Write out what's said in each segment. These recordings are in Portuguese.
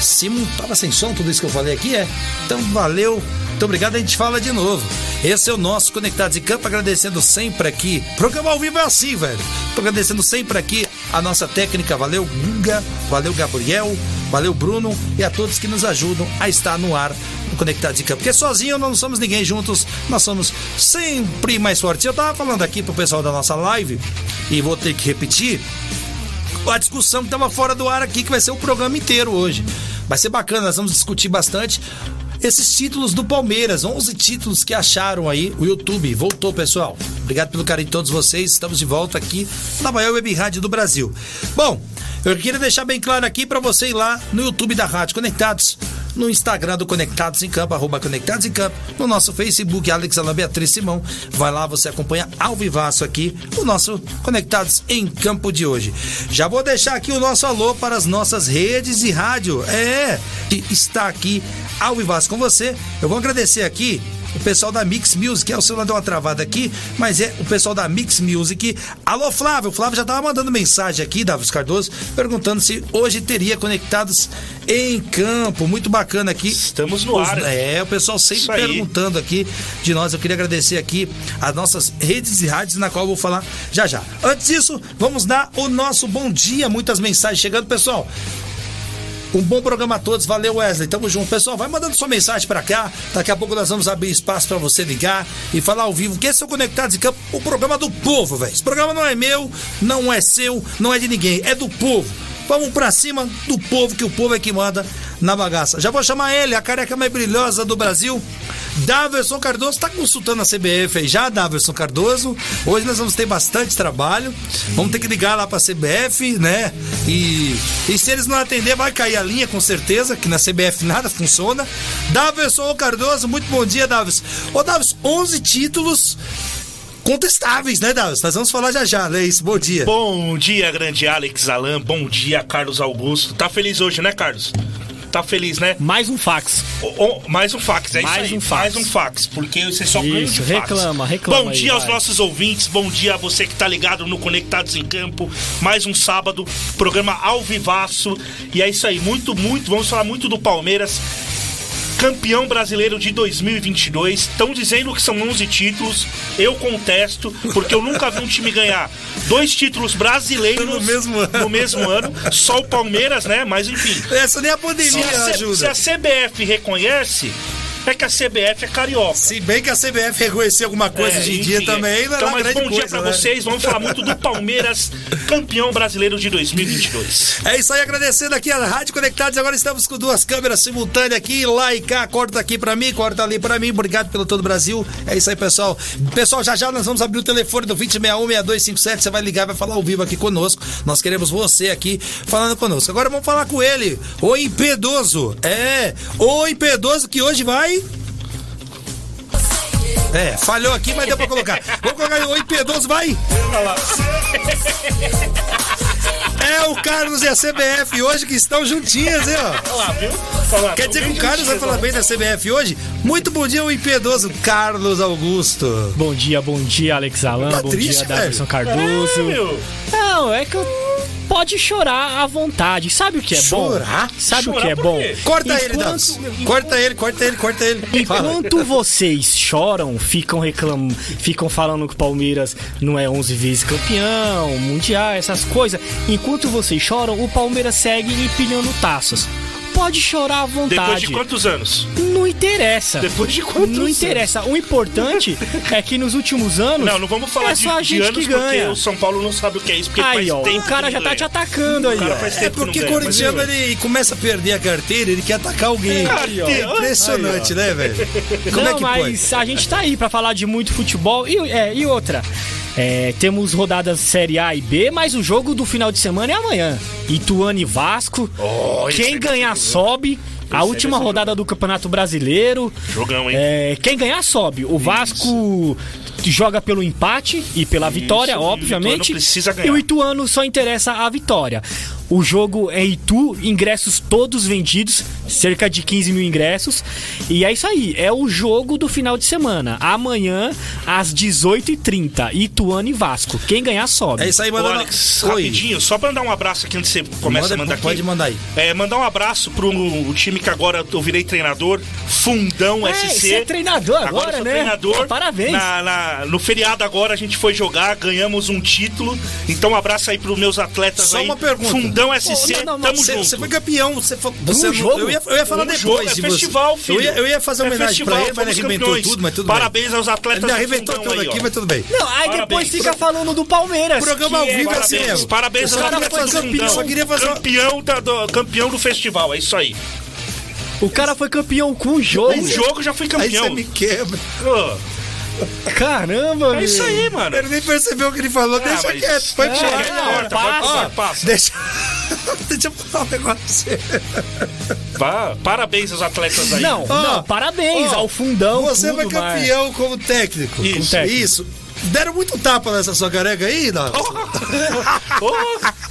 Simon, tava sem som tudo isso que eu falei aqui, é? Então valeu, muito obrigado, a gente fala de novo. Esse é o nosso Conectados em Campo, agradecendo sempre aqui. Programa ao vivo é assim, velho. Tô agradecendo sempre aqui a nossa técnica, valeu Guga, valeu Gabriel, valeu Bruno e a todos que nos ajudam a estar no ar no Conectados em Campo. Porque sozinho nós não somos ninguém juntos, nós somos sempre mais fortes. Eu tava falando aqui pro pessoal da nossa live e vou ter que repetir a discussão que estava fora do ar aqui, que vai ser o programa inteiro hoje. Vai ser bacana, nós vamos discutir bastante esses títulos do Palmeiras, 11 títulos que acharam aí. O YouTube voltou, pessoal. Obrigado pelo carinho de todos vocês. Estamos de volta aqui na maior web rádio do Brasil. Bom, eu queria deixar bem claro aqui para você ir lá no YouTube da Rádio Conectados, no Instagram do Conectados em Campo, arroba Conectados em Campo, no nosso Facebook, Alex Alain Beatriz Simão. Vai lá, você acompanha ao vivaço aqui o nosso Conectados em Campo de hoje. Já vou deixar aqui o nosso alô para as nossas redes e rádio. É, que está aqui ao vivaço com você. Eu vou agradecer aqui o pessoal da Mix Music, é o celular deu uma travada aqui, mas é o pessoal da Mix Music. Alô, Flávio, o Flávio já tava mandando mensagem aqui, Davis Cardoso, perguntando se hoje teria conectados em campo. Muito bacana aqui. Estamos no Os- ar. É, o pessoal sempre perguntando aqui de nós. Eu queria agradecer aqui as nossas redes e rádios, na qual eu vou falar já já. Antes disso, vamos dar o nosso bom dia. Muitas mensagens chegando, pessoal. Um bom programa a todos. Valeu, Wesley. Tamo junto. Pessoal, vai mandando sua mensagem pra cá. Daqui a pouco nós vamos abrir espaço pra você ligar e falar ao vivo. Que esse é o Conectados em Campo, o programa do povo, velho. Esse programa não é meu, não é seu, não é de ninguém. É do povo. Vamos pra cima do povo, que o povo é que manda na bagaça. Já vou chamar ele, a careca mais brilhosa do Brasil. Daverson Cardoso, tá consultando a CBF aí já, Daverson Cardoso. Hoje nós vamos ter bastante trabalho. Vamos ter que ligar lá pra CBF, né? E, e se eles não atender, vai cair a linha com certeza, que na CBF nada funciona. Daverson Cardoso, muito bom dia, Davis. Ô, Davis, 11 títulos contestáveis, né, Davis? Nós vamos falar já já, né? Isso, bom dia. Bom dia, grande Alex Alan. Bom dia, Carlos Augusto. Tá feliz hoje, né, Carlos? Tá feliz, né? Mais um fax. Ô, ô, mais um fax, é Mais isso aí. um fax. Mais um fax, porque você só ganha de fax. reclama, reclama Bom aí, dia aos vai. nossos ouvintes, bom dia a você que tá ligado no Conectados em Campo. Mais um sábado, programa ao vivaço. E é isso aí, muito, muito, vamos falar muito do Palmeiras. Campeão brasileiro de 2022. Estão dizendo que são 11 títulos. Eu contesto, porque eu nunca vi um time ganhar dois títulos brasileiros No mesmo ano. no mesmo ano. Só o Palmeiras, né? Mas enfim. Essa nem a Se pandemia a, C- ajuda. se a CBF reconhece, é que a CBF é carioca. Se bem que a CBF reconhecer alguma coisa É, hoje em dia enfim, também, é. não é Então, mas bom dia coisa, pra né? vocês. Vamos falar muito do Palmeiras, campeão brasileiro de 2022. É isso aí, agradecendo aqui a Rádio Conectados. Agora estamos com duas câmeras simultâneas aqui, lá e cá. Corta aqui pra mim, corta ali pra mim. Obrigado pelo todo o Brasil. É isso aí, pessoal. Pessoal, já já nós vamos abrir o telefone do 2061-6257. Você vai ligar, vai falar ao vivo aqui conosco. Nós queremos você aqui falando conosco. Agora vamos falar com ele, o Impedoso. É, o Impedoso que hoje vai. É, falhou aqui, mas deu pra colocar. Vamos colocar aí, o Impedoso, vai! É o Carlos e a CBF hoje que estão juntinhas, hein, ó. Viu? Quer dizer que o Carlos vai falar bem da CBF hoje? Muito bom dia, o impiedoso Carlos Augusto. Bom dia, bom dia, Alex Alan. Tá bom triste, dia, Davidson É, Cardoso. meu. Não, é que eu. Pode chorar à vontade. Sabe o que é Chorar? bom? Sabe o Chorar que é bom? Corta ele, Enquanto- Dados. Corta ele, corta ele, corta ele. Fala. Enquanto vocês choram, ficam reclamando, ficam falando que o Palmeiras não é 11 vezes campeão, mundial, essas coisas. Enquanto vocês choram, o Palmeiras segue empilhando taças. Pode chorar à vontade. Depois de quantos anos? Não interessa. Depois de quantos Não anos? interessa. O importante é que nos últimos anos. Não, não vamos falar é de, só a de gente anos que ganha. porque o São Paulo não sabe o que é isso. Porque Aí, faz ó, tempo o cara já tá te atacando aí, O cara ó. faz É porque ganha, corintiano mas ele começa a perder a carteira, ele quer atacar alguém. Aí, ó. É impressionante, né, velho? Como não, é que mas pode? a gente tá aí pra falar de muito futebol. E, é, e outra, é, temos rodadas Série A e B, mas o jogo do final de semana é amanhã. Ituano e Vasco. Oh, Quem ganhar sobe. A última rodada do Campeonato Brasileiro. Jogão, hein? É, quem ganhar sobe. O Vasco joga pelo empate e pela vitória, e o obviamente. Precisa E o Ituano só interessa a vitória. O jogo é Itu, ingressos todos vendidos, cerca de 15 mil ingressos. E é isso aí, é o jogo do final de semana. Amanhã, às 18h30, Ituano e Vasco. Quem ganhar sobe. É isso aí, mandando. Alex, Oi. rapidinho, só pra mandar um abraço aqui antes de você começa Manda- a mandar aqui. pode mandar aí. É, mandar um abraço pro o time que agora eu virei treinador, Fundão É, SC. você é treinador agora, eu sou né? treinador. Pô, parabéns. Na- na- no feriado agora a gente foi jogar, ganhamos um título. Então um abraço aí pros meus atletas Só aí. uma pergunta. Fundão SC, Pô, não, não, tamo Você, junto. você foi campeão, você foi. Você não- jogo? Eu ia, eu ia falar Um depois jogo, é de festival, você. filho. Eu ia, eu ia fazer uma É homenagem festival, pra ele, mas arrebentou campeões. tudo, mas tudo Parabéns aos bem. atletas Ele do arrebentou Fundão tudo aí, aqui, ó. mas tudo bem. Não, aí Parabéns. depois fica falando do Palmeiras. Programa ao vivo é assim Parabéns, mesmo. parabéns aos só atletas do um- Fundão. só queria fazer campeão, da- do, campeão do festival, é isso aí. O cara foi campeão com um jogo. Um jogo já fui Aí campeão. você me quebra. Ô, Caramba, É isso aí, mano. Ele nem percebeu o que ele falou. Ah, Deixa mas- quieto, pode É, falar. não, corta, passa. passa, passa. Deixa. Deixa eu falar um negócio. Vá, Parabéns aos atletas aí. Não, Ó, não, parabéns ó, ao fundão. Você tudo foi mais. campeão como técnico. Isso. Como técnico. Isso. Deram muito tapa nessa sua careca aí, não? Ô,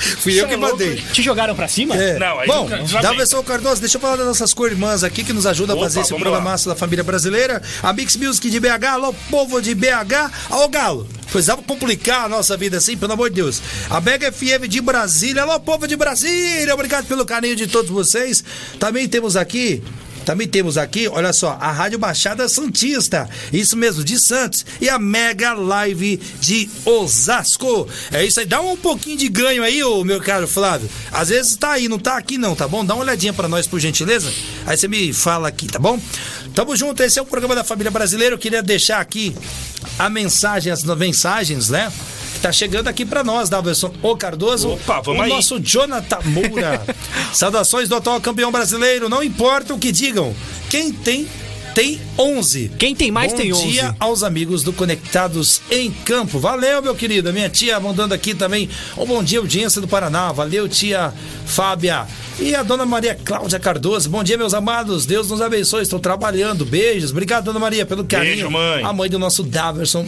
Fui eu que é mandei. Te jogaram pra cima? É. Não, aí Bom, não- já Daverson Cardoso, deixa eu falar das nossas co-irmãs aqui que nos ajudam a fazer esse vamos programaço da família brasileira. A Mix Music de BH, alô, povo de BH. Alô, Galo. Precisava complicar a nossa vida assim, pelo amor de Deus. A Mega FM de Brasília, alô, povo de Brasília. Obrigado pelo carinho de todos vocês. Também temos aqui. Também temos aqui, olha só, a Rádio Baixada Santista, isso mesmo, de Santos, e a Mega Live de Osasco. É isso aí, dá um pouquinho de ganho aí, ô meu caro Flávio. Às vezes tá aí, não tá aqui não, tá bom? Dá uma olhadinha pra nós, por gentileza. Aí você me fala aqui, tá bom? Tamo junto, esse é o programa da família brasileira. Eu queria deixar aqui a mensagem, as mensagens, né? Que Tá chegando aqui pra nós, Daverson O Cardoso. Opa, vamos o aí. nosso Jonathan Moura. Saudações do atual campeão brasileiro. Não importa o que digam. Quem tem, tem 11. Quem tem mais Bom tem 11. dia aos amigos do Conectados em Campo. Valeu, meu querido. A minha tia mandando aqui também um bom dia, audiência do Paraná. Valeu, tia Fábia. E a dona Maria Cláudia Cardoso. Bom dia, meus amados. Deus nos abençoe. Estou trabalhando. Beijos. Obrigado, dona Maria, pelo carinho. Beijo, mãe. A mãe do nosso Daverson.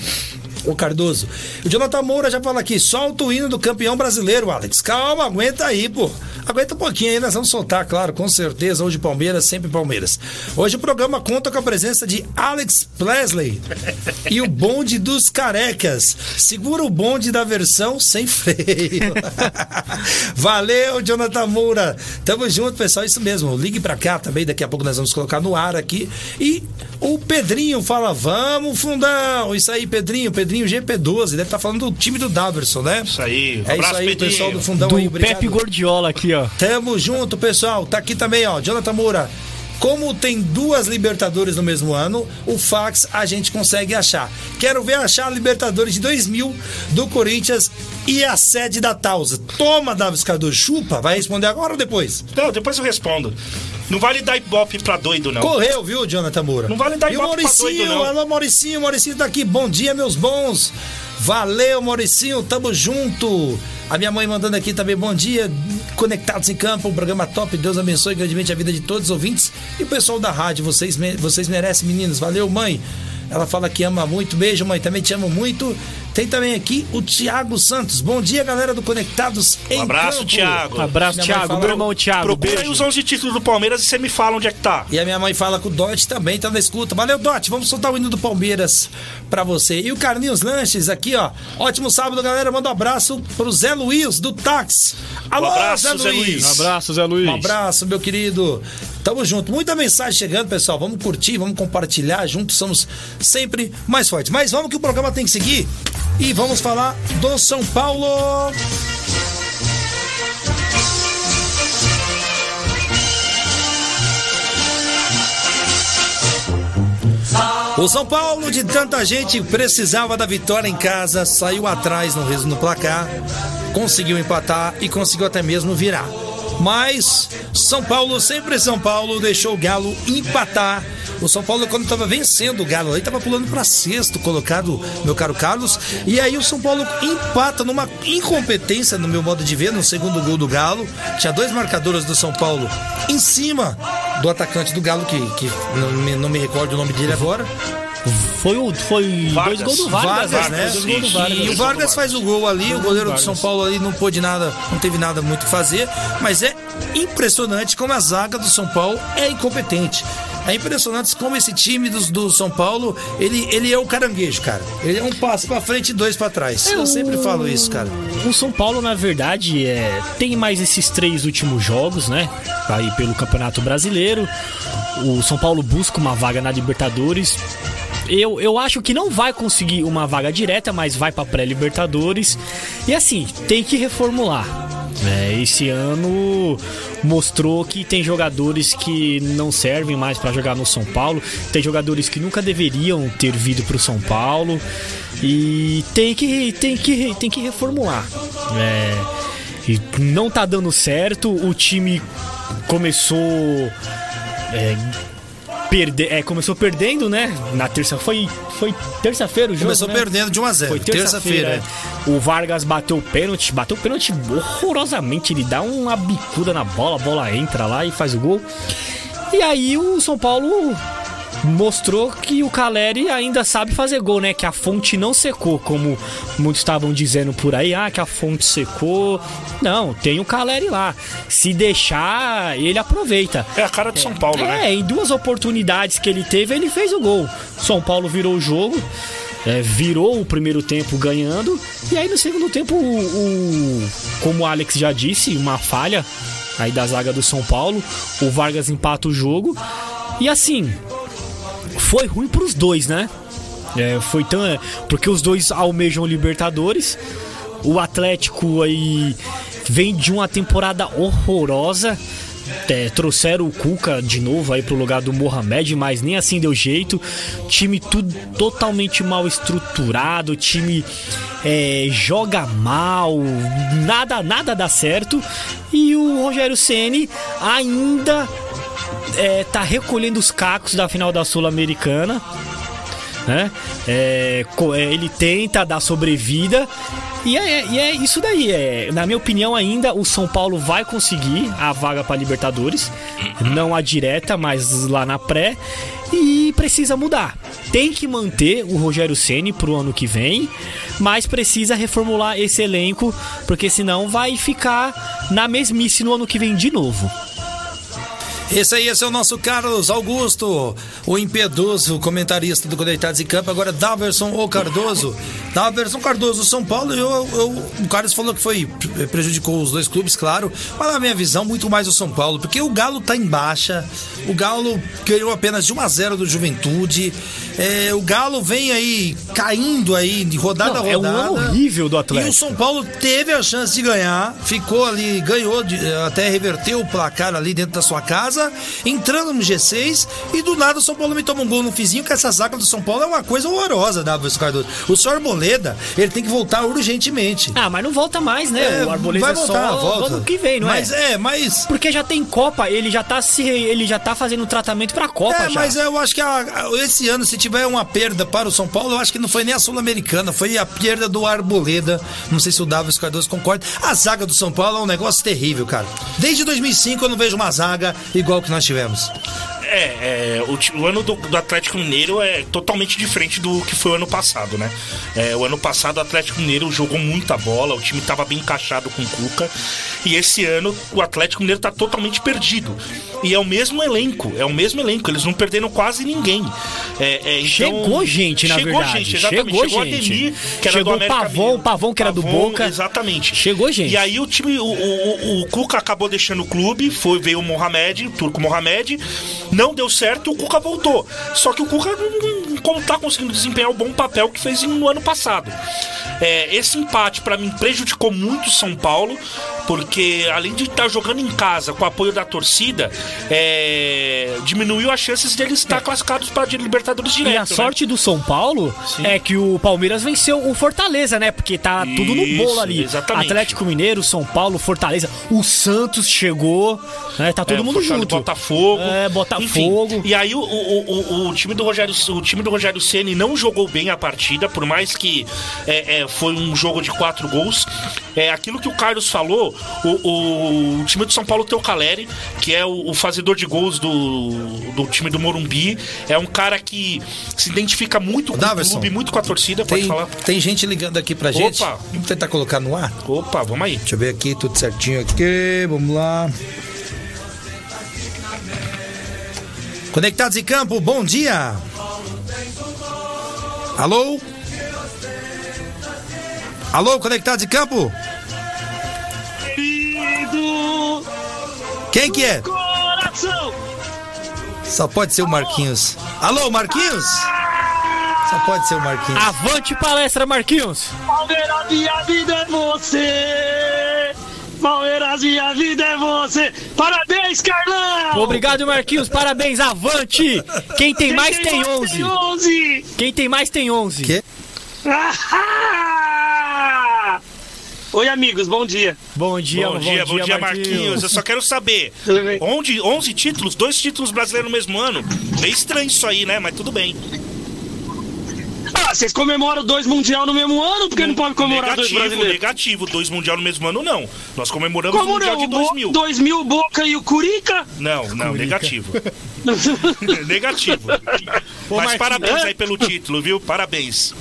O Cardoso. O Jonathan Moura já fala aqui, solta o hino do campeão brasileiro, Alex. Calma, aguenta aí, pô. Aguenta um pouquinho aí, nós vamos soltar, claro, com certeza. Hoje Palmeiras, sempre Palmeiras. Hoje o programa conta com a presença de Alex Presley e o bonde dos carecas. Segura o bonde da versão sem freio. Valeu, Jonathan Moura. Tamo junto, pessoal. Isso mesmo. Ligue pra cá também. Daqui a pouco nós vamos colocar no ar aqui. E o Pedrinho fala: Vamos, fundão. Isso aí, Pedrinho. Pedrinho GP12. Deve estar falando do time do Daverson, né? Isso aí. É Abraço, isso aí, Pedrinho. pessoal do fundão Do aí. Obrigado. Pepe Gordiola aqui, ó. Tamo junto, pessoal. Tá aqui também, ó. Jonathan Moura. Como tem duas Libertadores no mesmo ano, o fax a gente consegue achar. Quero ver achar a Libertadores de 2000 do Corinthians e a sede da Tausa. Toma, Davis Cardoso, chupa. Vai responder agora ou depois? Não, depois eu respondo. Não vale dar ibope pra doido, não. Correu, viu, Jonathan Moura? Não vale dar ibope pra doido, não. alô, Mauricinho, Mauricinho tá aqui. Bom dia, meus bons. Valeu, Mauricinho, tamo junto. A minha mãe mandando aqui também, bom dia. Conectados em campo, um programa top. Deus abençoe grandemente a vida de todos os ouvintes e o pessoal da rádio. Vocês, vocês merecem, meninos. Valeu, mãe. Ela fala que ama muito. Beijo, mãe. Também te amo muito. Tem também aqui o Tiago Santos. Bom dia, galera do Conectados em Um abraço, Campo. Thiago. Um abraço, fala- Meu irmão Thiago. Procura aí Beijo. os 11 títulos do Palmeiras e você me fala onde é que tá. E a minha mãe fala que o Dot também tá na escuta. Valeu, Dot. Vamos soltar o hino do Palmeiras pra você. E o Carlinhos Lanches aqui, ó. Ótimo sábado, galera. Manda um abraço pro Zé Luiz, do Táxi. Alô, Um abraço, Zé Zé Luiz. Luiz. Um abraço, Zé Luiz. Um abraço, meu querido. Tamo junto. Muita mensagem chegando, pessoal. Vamos curtir, vamos compartilhar. Juntos somos sempre mais fortes. Mas vamos que o programa tem que seguir. E vamos falar do São Paulo. O São Paulo, de tanta gente, precisava da vitória em casa, saiu atrás no, no placar, conseguiu empatar e conseguiu até mesmo virar. Mas São Paulo, sempre São Paulo, deixou o Galo empatar. O São Paulo, quando estava vencendo o Galo, estava pulando para sexto colocado, meu caro Carlos. E aí o São Paulo empata numa incompetência, no meu modo de ver, no segundo gol do Galo. Tinha dois marcadores do São Paulo em cima do atacante do Galo, que, que não, me, não me recordo o nome dele agora. Foi, o, foi Vargas. dois gols do Vargas, Vargas, né? né? Dois gols do. Vargas. E o Vargas faz o gol ali, o goleiro do. São Paulo ali não pôde nada, não teve nada muito a fazer, mas é impressionante como a zaga do São Paulo é incompetente. É impressionante como esse time do, do São Paulo, ele, ele é o caranguejo, cara. Ele é um passo pra frente e dois pra trás. Eu É, sempre falo isso, cara. O São Paulo, na verdade, é, tem mais esses três últimos jogos, né? Aí pelo Campeonato Brasileiro. O São Paulo busca uma vaga na Libertadores. Eu, eu acho que não vai conseguir uma vaga direta, mas vai pra pré-Libertadores. E assim, tem que reformular. É, esse ano mostrou que tem jogadores que não servem mais pra jogar no São Paulo, tem jogadores que nunca deveriam ter vindo pro São Paulo e tem que tem que tem que reformular. É, não tá dando certo, o time começou é, perde, é, começou perdendo, né? Na terça foi foi terça-feira o jogo, Começou né? perdendo de 1 a 0 Foi terça-feira. terça-feira. é. O Vargas bateu o pênalti, bateu o pênalti horrorosamente. Ele dá uma bicuda na bola, a bola entra lá e faz o gol. E aí o São Paulo mostrou que o Caleri ainda sabe fazer gol, né? Que a fonte não secou, como muitos estavam dizendo por aí, ah, que a fonte secou. Não, tem o Caleri lá. Se deixar, ele aproveita. É a cara do São Paulo, É, né? em duas oportunidades que ele teve, ele fez o gol. São Paulo virou o jogo, é, virou o primeiro tempo ganhando, e aí no segundo tempo, o, o- como o Alex já disse, uma falha aí da zaga do São Paulo, o Vargas empata o jogo, e assim, foi ruim pros dois, né? É, foi tão. é, porque os dois almejam Libertadores. O Atlético aí vem de uma temporada horrorosa. É, trouxeram o Cuca de novo aí pro lugar do Mohamed, mas nem assim deu jeito. Time tudo totalmente mal estruturado, time é, joga mal, nada nada dá certo. E o Rogério Ceni ainda é, tá recolhendo os cacos da final da Sul-Americana. Né? É, é, ele tenta dar sobrevida. E é, e é isso daí. É, na minha opinião, ainda o São Paulo vai conseguir a vaga para Libertadores. Não a direta, mas lá na pré. E precisa mudar. Tem que manter o Rogério Ceni pro ano que vem, mas precisa reformular esse elenco, porque senão vai ficar na mesmice no ano que vem de novo. Esse aí esse é o nosso Carlos Augusto, o impiedoso comentarista do Conectados em Campo. Agora, Daverson ou Cardoso. Daverson Cardoso, São Paulo. Eu, eu, o Carlos falou que foi prejudicou os dois clubes, claro. Mas na minha visão, muito mais o São Paulo, porque o Galo tá em baixa. O Galo ganhou apenas de 1 a 0 do Juventude. É, o Galo vem aí caindo aí de rodada Não, a é um rodada. ano horrível do E Atlético. o São Paulo teve a chance de ganhar, ficou ali, ganhou, de- até reverteu o placar ali dentro da sua casa, entrando no G6 e do nada o São Paulo me toma um gol no fizinho, que essa zaga do São Paulo é uma coisa horrorosa, W. Cardoso. O senhor Arboleda, ele tem que voltar urgentemente. Ah, mas não volta mais, né? É, o Arboleda vai é voltar, só volta. ano que vem, não mas é? é? mas Porque já tem Copa, ele já tá se ele já tá fazendo tratamento pra Copa É, já. mas eu acho que a- esse ano, se tiver uma perda para o São Paulo, eu acho que não foi nem a Sul-Americana, foi a perda do Arboleda. Não sei se o Davis Cardoso concorda. A zaga do São Paulo é um negócio terrível, cara. Desde 2005 eu não vejo uma zaga igual que nós tivemos. É, é, o, o ano do, do Atlético Mineiro é totalmente diferente do que foi o ano passado, né? É, o ano passado o Atlético Mineiro jogou muita bola, o time tava bem encaixado com o Cuca. E esse ano o Atlético Mineiro tá totalmente perdido. E é o mesmo elenco, é o mesmo elenco, eles não perderam quase ninguém. É, é, então- Chegou gente, na chegou verdade. Gente, exatamente. Chegou Chegou, gente. Ademir, que era Chegou do América Pavon, Mineiro. Pavon, que era do Pavon, Boca. Exatamente. Chegou gente. E aí o time, o, o, o- o Cuca acabou deixando o clube, foi, veio o Mohamed, o turco Mohamed, não deu certo, o Cuca voltou. Só que o Cuca não, não- não tá conseguindo desempenhar o bom papel que fez no ano passado. É, esse empate, pra mim, prejudicou muito o São Paulo, porque além de estar jogando em casa com o apoio da torcida, é, diminuiu as chances de eles estar classificados para Libertadores direto. E a né? sorte do São Paulo Sim. é que o Palmeiras venceu o Fortaleza, né? Porque tá tudo no bolo Isso, ali. exatamente. Atlético Mineiro, São Paulo, Fortaleza, o Santos chegou, né? Tá todo É, mundo Fortaleza, junto. Botafogo. É, Botafogo. Enfim, e aí o, o, o, o time do Rogério, o time do Rogério Ceni não jogou bem a partida, por mais que é, é, foi um jogo de quatro gols. É aquilo que o Carlos falou. O, o time do São Paulo tem o Caleri, que é o, o fazedor de gols do, do time do Morumbi. É um cara que se identifica muito com Daverson, o clube, muito com a torcida, pode Tem, falar. tem gente ligando aqui pra gente. Opa. Vamos tentar colocar no ar? Opa, vamos aí. Deixa eu ver aqui, tudo certinho aqui. Vamos lá. Conectados em campo, bom dia. Alô? Alô, conectados em campo? Quem que é? coração! Só pode ser o Marquinhos. Alô, Marquinhos? Só pode ser o Marquinhos. Avante palestra, Marquinhos! Palmeiras e a vida é você! Palmeiras e a vida é você! Parabéns, Carlão! Obrigado, Marquinhos. Parabéns, avante! Quem tem mais tem 11. Tem 11! Quem tem mais tem 11. Que? Ahá! Oi, amigos, bom dia. Bom dia, Bom dia, bom dia, Marquinhos. Eu só quero saber. Bem? Onde, 11 títulos, dois títulos brasileiros no mesmo ano. Meio estranho isso aí, né? Mas tudo bem. Ah, vocês comemoram dois mundial no mesmo ano? Por que não pode comemorar dois negativo, brasileiros? negativo. Dois mundial no mesmo ano, não. Nós comemoramos o Como mundial não? de O Bo- 2000. 2000, Boca e o Curica? Não, não, negativo. negativo. Mas Marquinhos. parabéns aí pelo título, viu? Parabéns.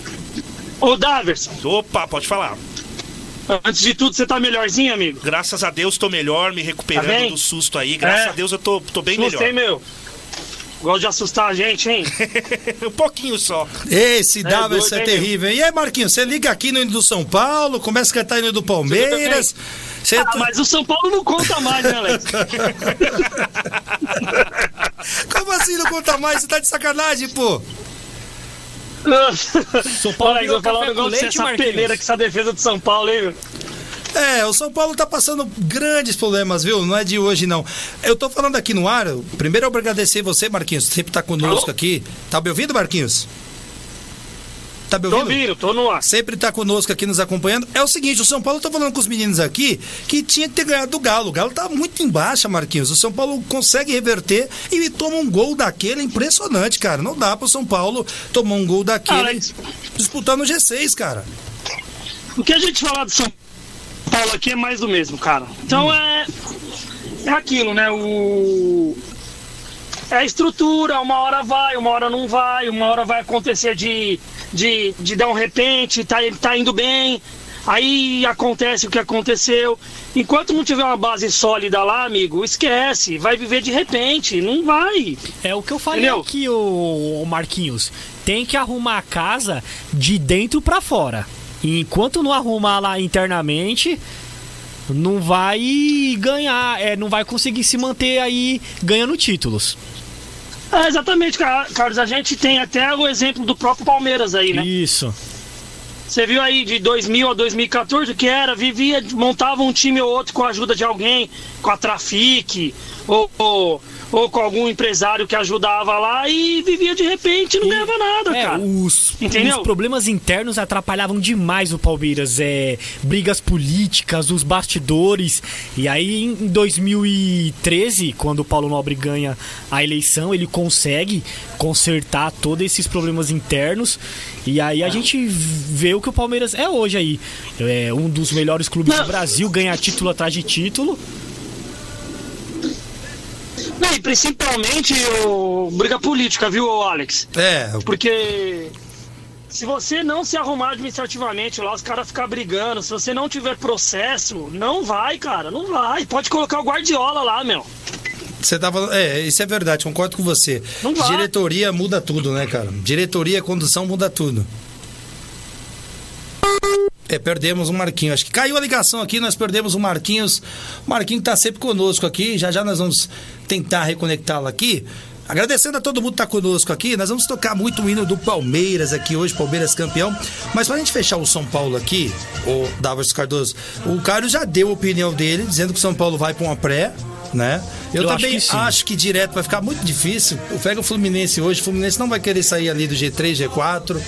Ô, Davers, Opa, pode falar. Antes de tudo, você tá melhorzinho, amigo? Graças a Deus tô melhor, me Tá recuperando bem? do susto aí. Graças É. a Deus eu tô, tô bem Gostei, melhor. meu. Gosto de assustar a gente, hein? um pouquinho só. Esse Davis doido, é hein, terrível. E aí, Marquinhos, você liga aqui no hino do São Paulo, começa a cantar hino do Palmeiras. Você Ah, mas o São Paulo não conta mais, né, Alex? Como assim não conta mais? Você tá de sacanagem, pô. São Paulo Alex, virou vou falar um negócio leite, Marquinhos. peneira que essa defesa do São Paulo, hein? É, o São Paulo tá passando grandes problemas, viu? Não é de hoje, não. Eu tô falando aqui no ar. Primeiro eu vou agradecer você, Marquinhos. Sempre tá conosco Alô? aqui. Tá me ouvindo, Marquinhos? Tá me Tô ouvindo? ouvindo, tô no ar. sempre tá conosco aqui nos acompanhando. É o seguinte, o São Paulo tá falando com os meninos aqui que tinha que ter ganhado do Galo. O Galo tá muito em baixa, Marquinhos. O São Paulo consegue reverter e toma um gol daquele impressionante, cara. Não dá pro São Paulo tomar um gol daquele disputando o G6, cara. O que a gente falar do São Paulo aqui é mais do mesmo, cara. Então é. É aquilo, né? O. É a estrutura, uma hora vai, uma hora não vai, uma hora vai acontecer de, de, de dar um repente, tá, tá indo bem, aí acontece o que aconteceu. Enquanto não tiver uma base sólida lá, amigo, esquece, vai viver de repente, não vai. É o que eu falei Entendeu? aqui, o Marquinhos. Tem que arrumar a casa de dentro pra fora. E enquanto não arrumar lá internamente, não vai ganhar, é, não vai conseguir se manter aí ganhando títulos. É, exatamente, Carlos. A gente tem até o exemplo do próprio Palmeiras aí, né? Isso. Você viu aí de 2000 a 2014 o que era? Vivia, montava um time ou outro com a ajuda de alguém, com a Trafic, ou, ou, ou com algum empresário que ajudava lá e vivia de repente e não ganhava nada, É, cara. os, Entendeu? os problemas internos atrapalhavam demais o Palmeiras. É, brigas políticas, os bastidores. E aí, em 2013, quando o Paulo Nobre ganha a eleição, ele consegue consertar todos esses problemas internos. E aí a gente vê o que o Palmeiras é hoje aí. É um dos melhores clubes Não. do Brasil, ganha título atrás de título. Não, e principalmente o briga política, viu, Alex? É, Porque se você não se arrumar administrativamente lá, os caras ficar brigando, se você não tiver processo, não vai, cara, não vai. Pode colocar o Guardiola lá, meu. você tava. É, isso é verdade, concordo com você. Não vai. Diretoria muda tudo, né, cara? Diretoria, condução muda tudo. É, perdemos o Marquinhos. Acho que caiu a ligação aqui, nós perdemos o Marquinhos. O Marquinhos tá sempre conosco aqui. Já já nós vamos tentar reconectá-lo aqui. Agradecendo a todo mundo que tá conosco aqui, nós vamos tocar muito o hino do Palmeiras aqui hoje, Palmeiras campeão. Mas pra gente fechar o São Paulo aqui, o Davos Cardoso, o Carlos já deu a opinião dele, dizendo que o São Paulo vai pra uma pré, né? Eu, Eu acho também que sim. acho que direto vai ficar muito difícil. Pega o Fluminense hoje, o Fluminense não vai querer sair ali do G3, G4.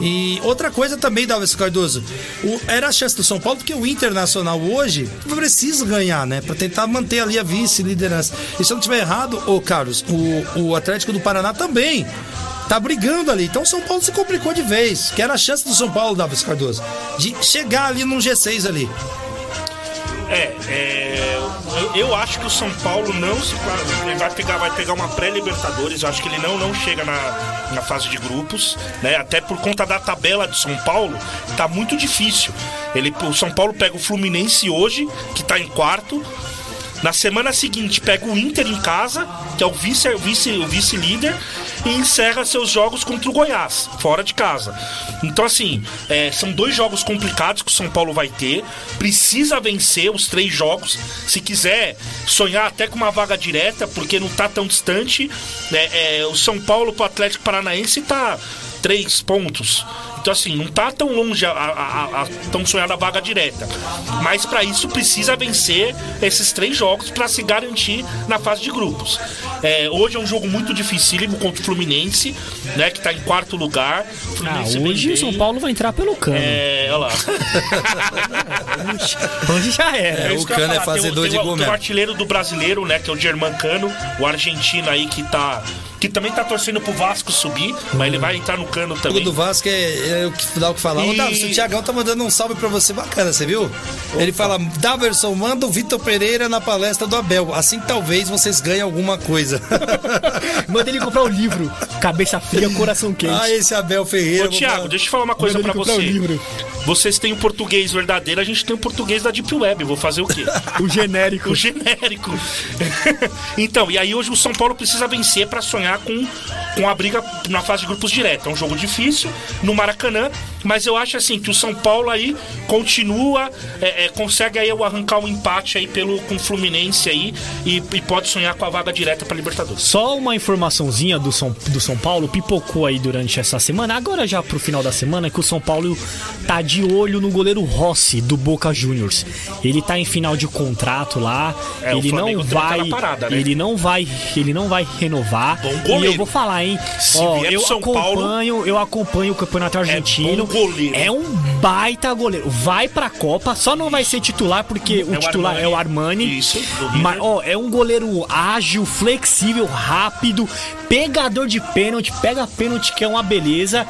E outra coisa também, Dalves Cardoso, o- era a chance do São Paulo, porque o Internacional hoje precisa ganhar, né? Pra tentar manter ali a vice-liderança. E se eu não estiver errado, ô Carlos, o, o Atlético do Paraná também tá brigando ali. Então o São Paulo se complicou de vez. Que era a chance do São Paulo, Dalves Cardoso, de chegar ali num G6 ali. É, é, eu, eu acho que o São Paulo não se ele vai pegar, vai pegar uma pré-Libertadores. Eu acho que ele não, não chega na, na fase de grupos, né? Até por conta da tabela de São Paulo, tá muito difícil. Ele, o São Paulo pega o Fluminense hoje, que tá em quarto. Na semana seguinte, pega o Inter em casa, que é o vice, o vice, o vice-líder, e encerra seus jogos contra o Goiás, fora de casa. Então, assim, é, são dois jogos complicados que o São Paulo vai ter. Precisa vencer os três jogos, se quiser sonhar até com uma vaga direta, porque não tá tão distante. É, é, o São Paulo pro Atlético Paranaense tá três pontos. Então, assim, não tá tão longe a, a, a tão sonhada vaga direta. Mas para isso precisa vencer esses três jogos para se garantir na fase de grupos. É, hoje é um jogo muito dificílimo contra o Fluminense, né? Que tá em quarto lugar. Ah, hoje o São Paulo vai entrar pelo cano. É, olha lá. hoje já era. É, o cano é fazedor tem, de gol mesmo. o artilheiro do brasileiro, né? Que é o Germancano, o argentino aí que tá que também tá torcendo pro Vasco subir, mas ele vai entrar no cano também. O do Vasco é, é o que dá o que falar. E... Ô, Davi, o Thiagão tá mandando um salve pra você bacana, você viu? Opa. Ele fala: Daverson, manda o Vitor Pereira na palestra do Abel. Assim talvez vocês ganhem alguma coisa. manda ele comprar o livro. Cabeça fria, coração quente. Ah, esse Abel Ferreira. Ô, Thiago, deixa eu falar uma coisa pra você. Vocês têm o português verdadeiro, a gente tem o português da Deep Web. Vou fazer o quê? o genérico. O genérico. então, e aí hoje o São Paulo precisa vencer para sonhar com, com a briga na fase de grupos direta. É um jogo difícil no Maracanã, mas eu acho assim que o São Paulo aí continua, é, é, consegue aí arrancar um empate aí pelo, com o Fluminense aí e, e pode sonhar com a vaga direta para Libertadores. Só uma informaçãozinha do São, do São Paulo, pipocou aí durante essa semana, agora já pro final da semana, que o São Paulo tá de olho no goleiro Rossi do Boca Juniors. Ele tá em final de contrato lá, é, ele não vai, parada, né? ele não vai, ele não vai renovar. E eu vou falar, hein? Se Ó, eu São acompanho, Paulo, eu acompanho o campeonato argentino. É, é um baita goleiro. Vai pra Copa, só não vai ser titular porque é o titular Armani. é o Armani. Isso. Mas, ó, é um goleiro ágil, flexível, rápido, pegador de pênalti, pega pênalti que é uma beleza.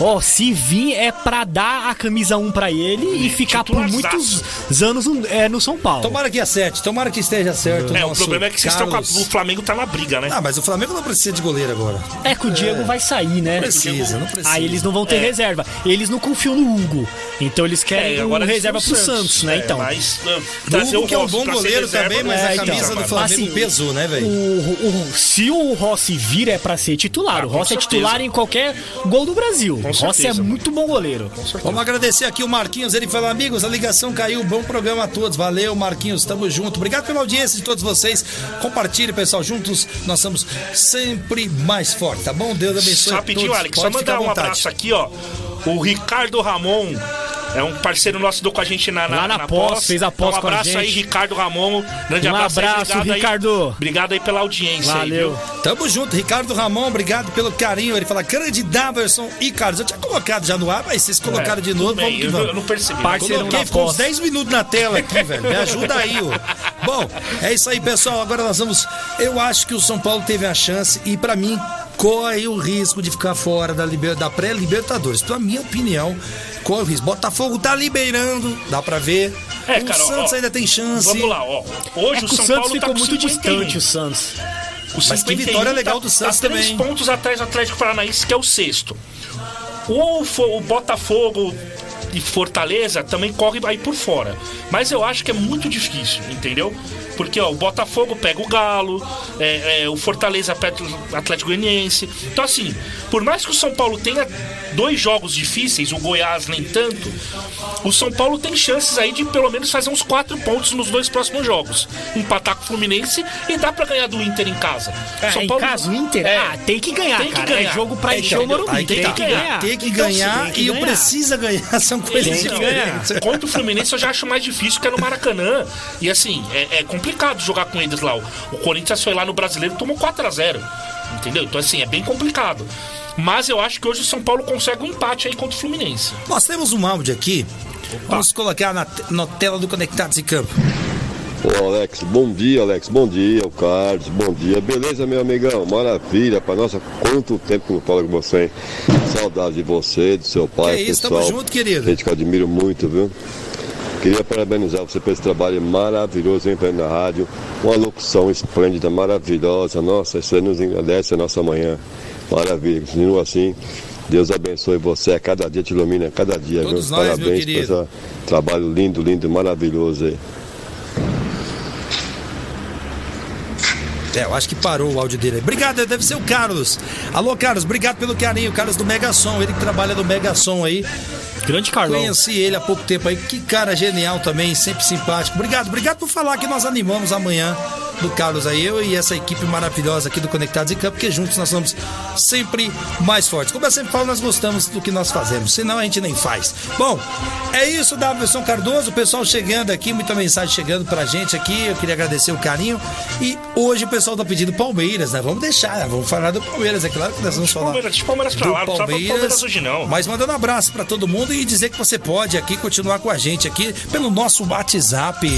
Ó, se vir é pra dar a camisa 1 pra ele e ficar por muitos anos é, no São Paulo. Tomara que acerte, tomara que esteja certo. É, o problema é que vocês estão com a, o Flamengo tá na briga, né? Ah, mas o Flamengo não precisa de goleiro agora. É que o Diego é. vai sair, né? Não precisa, não precisa. Aí eles não vão ter é. reserva. Eles não confiam no Hugo. Então eles querem é, agora um reserva pro Santos, Santos né? É, então. Mas, uh, o que é um bom goleiro também, mas a então. camisa então, do Flamengo assim, pesou, né, velho? Se o Rossi vir é pra ser titular, ah, o Rossi é titular em qualquer gol do Brasil. O Rossi é muito bom goleiro. Vamos agradecer aqui o Marquinhos, ele falou, amigos, a ligação caiu, bom programa a todos. Valeu, Marquinhos, tamo junto. Obrigado pela audiência de todos vocês. Compartilhe, pessoal, juntos nós somos sempre mais fortes, tá bom? Deus abençoe. Rapidinho, todos. Alex, Pode só mandar um abraço aqui, ó. O Ricardo Ramon é um parceiro nosso do com a gente na, na, Lá na, na pós, pós, fez a pós então, um abraço aí, Ricardo Ramon. Grande um abraço, abraço aí, Ricardo. Aí, obrigado aí pela audiência Valeu. Aí, Tamo junto, Ricardo Ramon, obrigado pelo carinho. Ele fala, grande Daverson e Carlos. Eu tinha colocado já no ar, mas vocês colocaram é, de novo. Bem, vamos que eu, vamos. Eu não percebi. Parceiro Coloquei, ficou uns 10 minutos na tela aqui, velho. Me ajuda aí, ó. Bom, é isso aí, pessoal. Agora nós vamos. Eu acho que o São Paulo teve a chance e para mim corre o risco de ficar fora da, da pré-Libertadores. Então, a minha opinião, corre o risco. Botafogo tá liberando, dá pra ver. É, o cara, Santos ó, ainda tem chance. Vamos lá, ó. Hoje é o São o Santos Paulo ficou tá muito 51. distante, o Santos. O Mas tem vitória legal do Santos tá, também. três pontos atrás do Atlético Paranaense, que é o sexto. O, o Botafogo e Fortaleza também corre aí por fora. Mas eu acho que é muito difícil, entendeu? Porque ó, o Botafogo pega o Galo, é, é, o Fortaleza pega o Atlético Goianiense. Então, assim, por mais que o São Paulo tenha dois jogos difíceis, o Goiás nem tanto, o São Paulo tem chances aí de pelo menos fazer uns quatro pontos nos dois próximos jogos. Empatar com o Fluminense e dá pra ganhar do Inter em casa. É, São em Paulo... casa, o Inter? É. Ah, tem que ganhar, tem que cara. ganhar. É jogo pra É, encher o então, Morumbi. que Tem tá. que ganhar. Tem que Então, ganhar tem que e o ganhar. precisa ganhar. São coisas Tem que diferentes. Contra o Fluminense eu já acho mais difícil que é no Maracanã. E assim, é, é complicado jogar com eles lá. O Corinthians foi lá no brasileiro e tomou 4x0. Entendeu? Então, assim, é bem complicado. Mas eu acho que hoje o São Paulo consegue um empate aí contra o Fluminense. Nós temos um áudio aqui. Vamos colocar na, na tela do Conectados em Campo. Ô Alex, bom dia Alex, bom dia, o Carlos, bom dia, beleza meu amigão, maravilha, para nossa, quanto tempo que eu falo com você, hein? saudade de você, do seu pai, Que isso, pessoal, tamo junto, querido. gente que eu admiro muito, viu? Queria parabenizar você por esse trabalho maravilhoso hein, na rádio. Uma locução esplêndida, maravilhosa. Nossa, isso aí nos engrandece a nossa manhã. Maravilha. Continua assim. Deus abençoe você. A cada dia te ilumina, a cada dia. Todos viu? nós, Parabéns por esse trabalho lindo, lindo, maravilhoso aí. É, eu acho que parou o áudio dele. Obrigado, deve ser o Carlos. Alô, Carlos, obrigado pelo carinho. Carlos do Megasom, ele que trabalha no Megasom aí. Grande Carlão. Conheci ele há pouco tempo aí. Que cara genial também, sempre simpático. Obrigado, obrigado por falar que nós animamos amanhã do Carlos aí, eu e essa equipe maravilhosa aqui do Conectados em Campo, porque juntos nós somos sempre mais fortes. Como eu sempre falo, nós gostamos do que nós fazemos, senão a gente nem faz. Bom, é isso, Davidson Cardoso, o pessoal chegando aqui, muita mensagem chegando pra gente aqui, eu queria agradecer o carinho. E hoje o pessoal tá pedindo Palmeiras, né? Vamos deixar, né? vamos falar do Palmeiras, é claro que nós vamos falar. Palmeiras, Palmeiras pra lá, do Palmeiras hoje não. Mas mandando um abraço pra todo mundo e dizer que você pode aqui continuar com a gente aqui pelo nosso WhatsApp.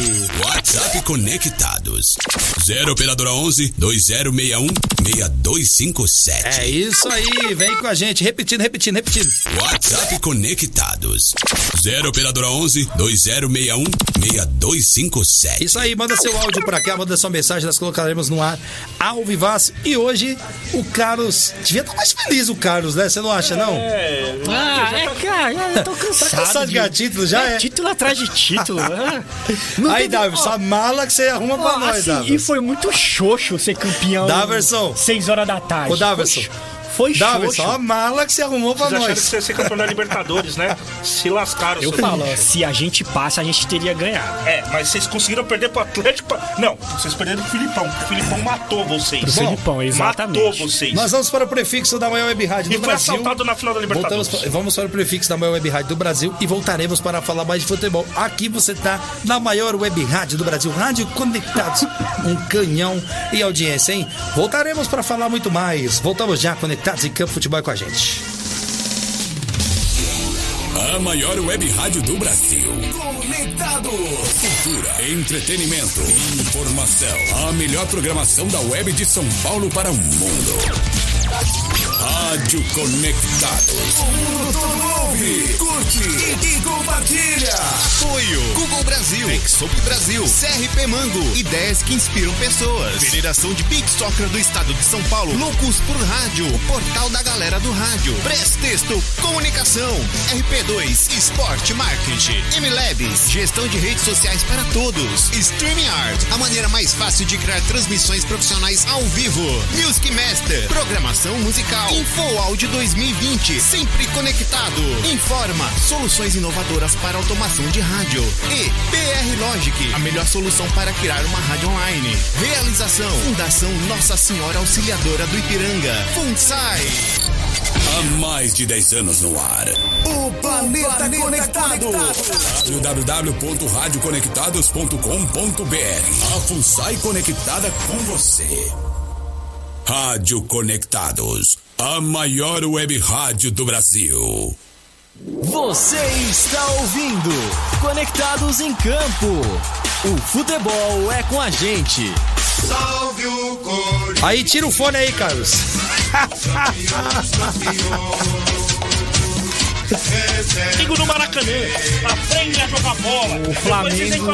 WhatsApp Conectados. 0 Operadora 11 2061 6257. É isso aí, vem com a gente, repetindo, repetindo, repetindo. WhatsApp Conectados. 0 Operadora 11 2061 6257. Isso aí, manda seu áudio pra cá, manda sua mensagem, nós colocaremos no ar ao vivaço. E hoje o Carlos, devia estar mais feliz o Carlos, né? Você não acha, não? É, Ah, é, cara, tô Tá cansado. cansado de ganhar título já? É, É? título atrás de título. Não Aí, teve- Davi, essa mala que você arruma pra ó, nós, assim, Davi. E foi muito xoxo ser campeão. Daverson. 6 horas da tarde. Ô, Daverson. Foi, foi Davi, xoxo. só a mala que você arrumou pra Vocês acharam que nós. você ia ser campeão da Libertadores, né? Se lascaram. Eu falo, se a gente passa, a gente teria ganhado. É, mas vocês conseguiram perder pro Atlético. pra- Não, vocês perderam pro Filipão. O Filipão matou vocês. Pro Filipão, exatamente. Matou vocês. Nós vamos para o prefixo da maior web rádio E do foi Brasil. assaltado na final da Voltamos, Libertadores. vamos para o prefixo da maior web rádio do Brasil e voltaremos para falar mais de futebol. Aqui você tá na maior web rádio do Brasil, Rádio Conectados, um canhão e audiência, hein? Voltaremos para falar muito mais. Voltamos já conectados em Campo Futebol com a gente. A maior web rádio do Brasil. Conectados. Cultura, entretenimento, informação. A melhor programação da web de São Paulo para o mundo. Rádio Conectados. O mundo todo ouve, curte e, e compartilha. Apoio Google Brasil, Exop Brasil, CRP Mango, ideias que inspiram pessoas. Federação de Big Soccer do Estado de São Paulo, Loucos por Rádio, o portal da galera do rádio. Prestexto, comunicação, RP2, esporte, marketing, MLabs, gestão de redes sociais para todos. StreamYard, a maneira mais fácil de criar transmissões profissionais ao vivo. Music Master, programação musical. Info Áudio 2020, sempre conectado. Informa, soluções inovadoras para automação de rádio. E PR Logic, a melhor solução para criar uma rádio online. Realização, Fundação Nossa Senhora Auxiliadora do Ipiranga. FUNSAI. Há mais de 10 anos no ar. O planeta, conectado. www.radioconectados.com.br A FUNSAI conectada com você. Rádio Conectados, a maior web rádio do Brasil. Você está ouvindo Conectados em Campo. O futebol é com a gente. Salve o Corinthians. Aí tira o fone aí, Carlos. Domingo no Maracanã. Aprende a jogar bola. O Flamengo-.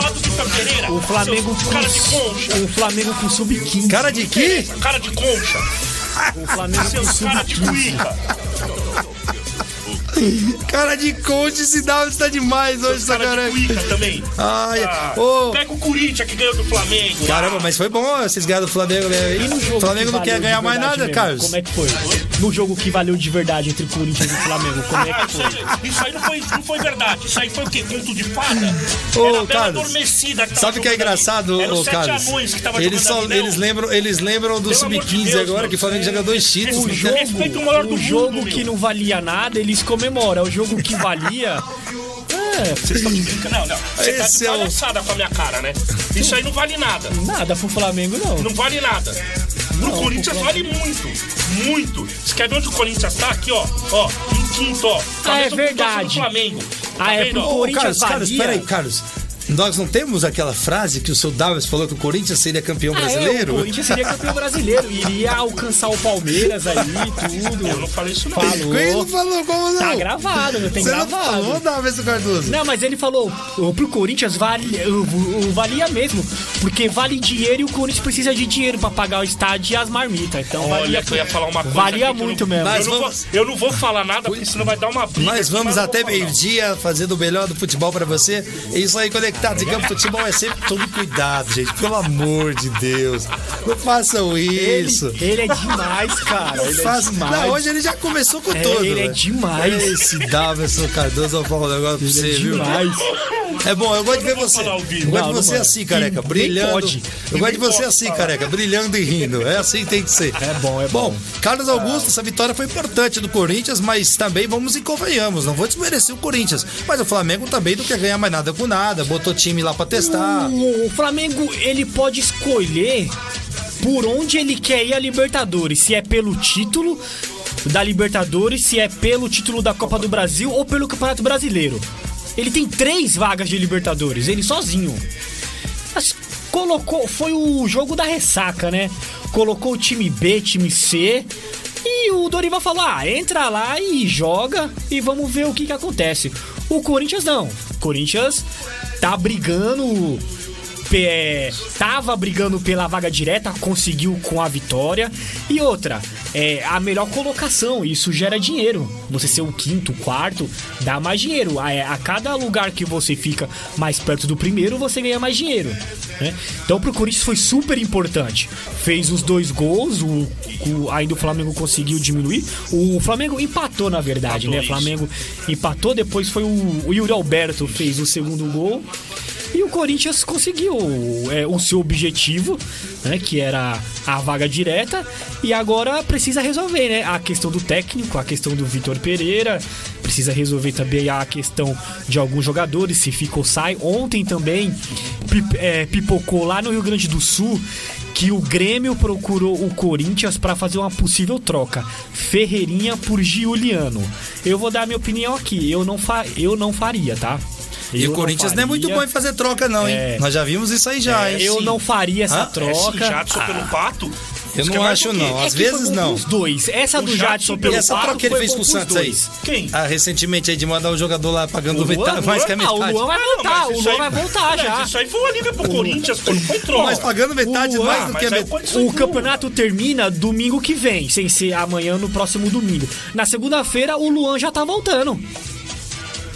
O Flamengo seus cara de concha. O Flamengo com sub-15. Cara de quê? Cara de concha. O Flamengo Seus cara de sub-15. cuica. Cara de coach, esse Davi tá demais hoje, essa Cara cuica também. Ai, Ah, ô. Pega o Corinthians que ganhou do Flamengo. Caramba, mas foi bom vocês ganharam do Flamengo, né? E no jogo O Flamengo não quer ganhar mais nada, mesmo, Carlos. Como é que foi? No jogo que valeu de verdade entre Corinthians e Flamengo, como é Ah, que isso, foi? aí, isso aí não foi, não foi verdade. Isso aí foi o quê? Conto de fada? Ô, Era Carlos, Adormecida que Sabe o que é engraçado, Era ô Carlos? anões que tava Eles, só, não. eles, lembram, eles lembram do Pelo amor de Sub-15 Deus, agora, meu. que o Flamengo já ganhou dois títulos. O jogo, o maior do o mundo, jogo meu. que não valia nada, eles comemoram. O jogo que valia. É, Vocês estão de brincadeira. Não, não. Você tá Esse de é o- palhaçada com a minha cara, né? Isso aí não vale nada. nada pro Flamengo, não. Não vale nada. Pro Não, Corinthians vale muito. Muito. Você quer ver onde o Corinthians tá? Aqui, ó. Ó, em quinto, ó. Tá Ah, é verdade. Flamengo. Tá Ah, é vendo, pro? Ô, Corinthians Carlos, Carlos, peraí, Carlos. Nós não temos aquela frase que o seu Davis falou que o Corinthians seria campeão Ah, é, brasileiro? o Corinthians seria campeão brasileiro, iria alcançar o Palmeiras aí, tudo. Eu não falei isso não. Falou. Quem não falou como não? Tá gravado, meu, tem Você não gravado. falou, Davis Cardoso? Não, mas ele falou, o- pro Corinthians vale, valia mesmo, porque vale dinheiro e o Corinthians precisa de dinheiro pra pagar o estádio e as marmitas. Então Olha, valia, que eu ia falar uma coisa valia aqui que eu muito não- mesmo. Mas eu, não vamos- vou, eu não vou falar nada, porque senão vai dar uma briga. Nós vamos até meio-dia fazendo o melhor do futebol pra você. É isso aí, conectados em campo. Futebol é sempre todo cuidado, gente. Pelo amor de Deus. Não façam isso. Ele, ele é demais, cara. Ele é Faça- demais. Não, hoje ele já começou com É, tudo. ele é né? demais. Esse Davidson Cardoso, eu vou falar um negócio pra Ele você, é viu? demais. É bom, eu gosto de ver você. Eu gosto Não, de você assim, careca, brilhando. pode. Eu gosto de você assim, careca, brilhando e rindo. É assim que tem que ser. É bom, é bom. Carlos Augusto, essa vitória foi importante do Corinthians, mas também vamos e convenhamos. Não vou desmerecer o Corinthians. Mas o Flamengo também não quer ganhar mais nada com nada. Botou time lá pra testar. O, o Flamengo, ele pode escolher por onde ele quer ir a Libertadores. Se é pelo título da Libertadores, se é pelo título da Copa do Brasil ou pelo Campeonato Brasileiro. Ele tem três vagas de Libertadores, ele sozinho. Mas colocou, foi o jogo da ressaca, né? Colocou o time B, time C. E o Dorival falou: ah, entra lá e joga e vamos ver o que, que acontece. O Corinthians não. O Corinthians tá brigando. É, tava brigando pela vaga direta, conseguiu com a vitória. E outra, é a melhor colocação, isso gera dinheiro. Você ser o quinto, o quarto, dá mais dinheiro. A, a cada lugar que você fica mais perto do primeiro, você ganha mais dinheiro. né? Então pro Corinthians foi super importante. Fez os dois gols, o, o- ainda o Flamengo conseguiu diminuir. O Flamengo empatou, na verdade, Empatou, né? O. Flamengo empatou, depois foi o, o Yuri Alberto fez o segundo gol. E o Corinthians conseguiu é, o seu objetivo, né, que era a vaga direta, e agora precisa resolver, né, a questão do técnico, a questão do Vitor Pereira, precisa resolver também a questão de alguns jogadores, se fica ou sai. Ontem também pip- é, pipocou lá no Rio Grande do Sul que o Grêmio procurou o Corinthians para fazer uma possível troca. Ferreirinha por Giuliano. Eu vou dar minha opinião aqui. Eu não, fa eu não faria, tá? E Eu o Corinthians não, é muito bom em fazer troca, não, hein? É. Nós já vimos isso aí já, hein? Eu Sim. não faria essa Hã? troca. É, Jadson pelo Pato. Eu não é acho, não. É Às que vezes não. pros dois. Essa O do Jadson pelo E essa troca que ele fez com o Santos aí? Quem? Ah, recentemente aí de mandar o jogador lá pagando O metade, Luan, mais que a Ah, metade. o Luan vai Não, voltar, mas o Luan aí- vai voltar já. Isso aí foi um alívio pro Corinthians, pô, não foi troca. Mas pagando metade Luan- mais do que a metade. O campeonato termina domingo que vem, sem ser amanhã no próximo domingo. Na segunda-feira, o Luan já tá voltando.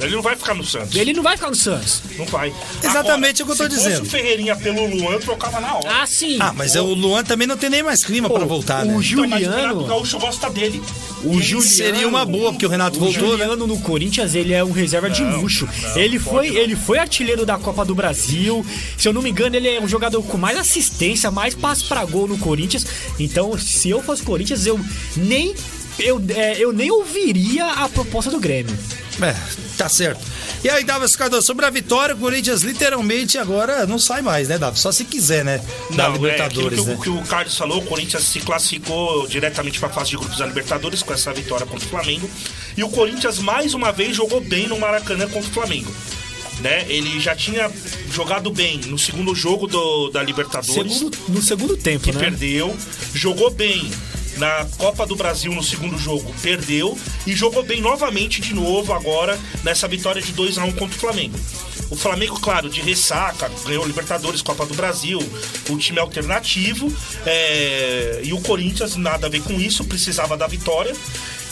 Ele não vai ficar no Santos. Ele não vai ficar no Santos. Não vai. Exatamente o que eu tô se dizendo. Se fosse o Ferreirinha pelo Luan, eu trocava na hora. Ah, sim. Ah, mas o Luan também não tem nem mais clima pra voltar, né? o Então, mas o Juliano. Gosta dele. O Juliano Seria uma boa, porque o Renato O voltou, né? Juliano no Corinthians, ele é um reserva de luxo. ele, foi, ele foi artilheiro da Copa do Brasil. Se eu não me engano, ele é um jogador com mais assistência, mais passe pra gol no Corinthians. Então, se eu fosse Corinthians, eu nem. Eu, é, eu nem ouviria a proposta do Grêmio. É, tá certo. E aí, Davis Cardoso, sobre a vitória, o Corinthians literalmente agora não sai mais, né, Davis? Só se quiser, né? Da Não, Libertadores, é, que, né? o- que o Carlos falou, o Corinthians se classificou diretamente para a fase de grupos da Libertadores com essa vitória contra o Flamengo. E o Corinthians mais uma vez jogou bem no Maracanã contra o Flamengo. Né? Ele já tinha jogado bem no segundo jogo do- da Libertadores, Segundo- no segundo tempo, que né? perdeu, jogou bem na Copa do Brasil no segundo jogo, perdeu e jogou bem novamente de novo agora nessa vitória de 2 a 1 contra o Flamengo. O Flamengo, claro, de ressaca, ganhou Libertadores, Copa do Brasil, o time alternativo, é, e o Corinthians nada a ver com isso, precisava da vitória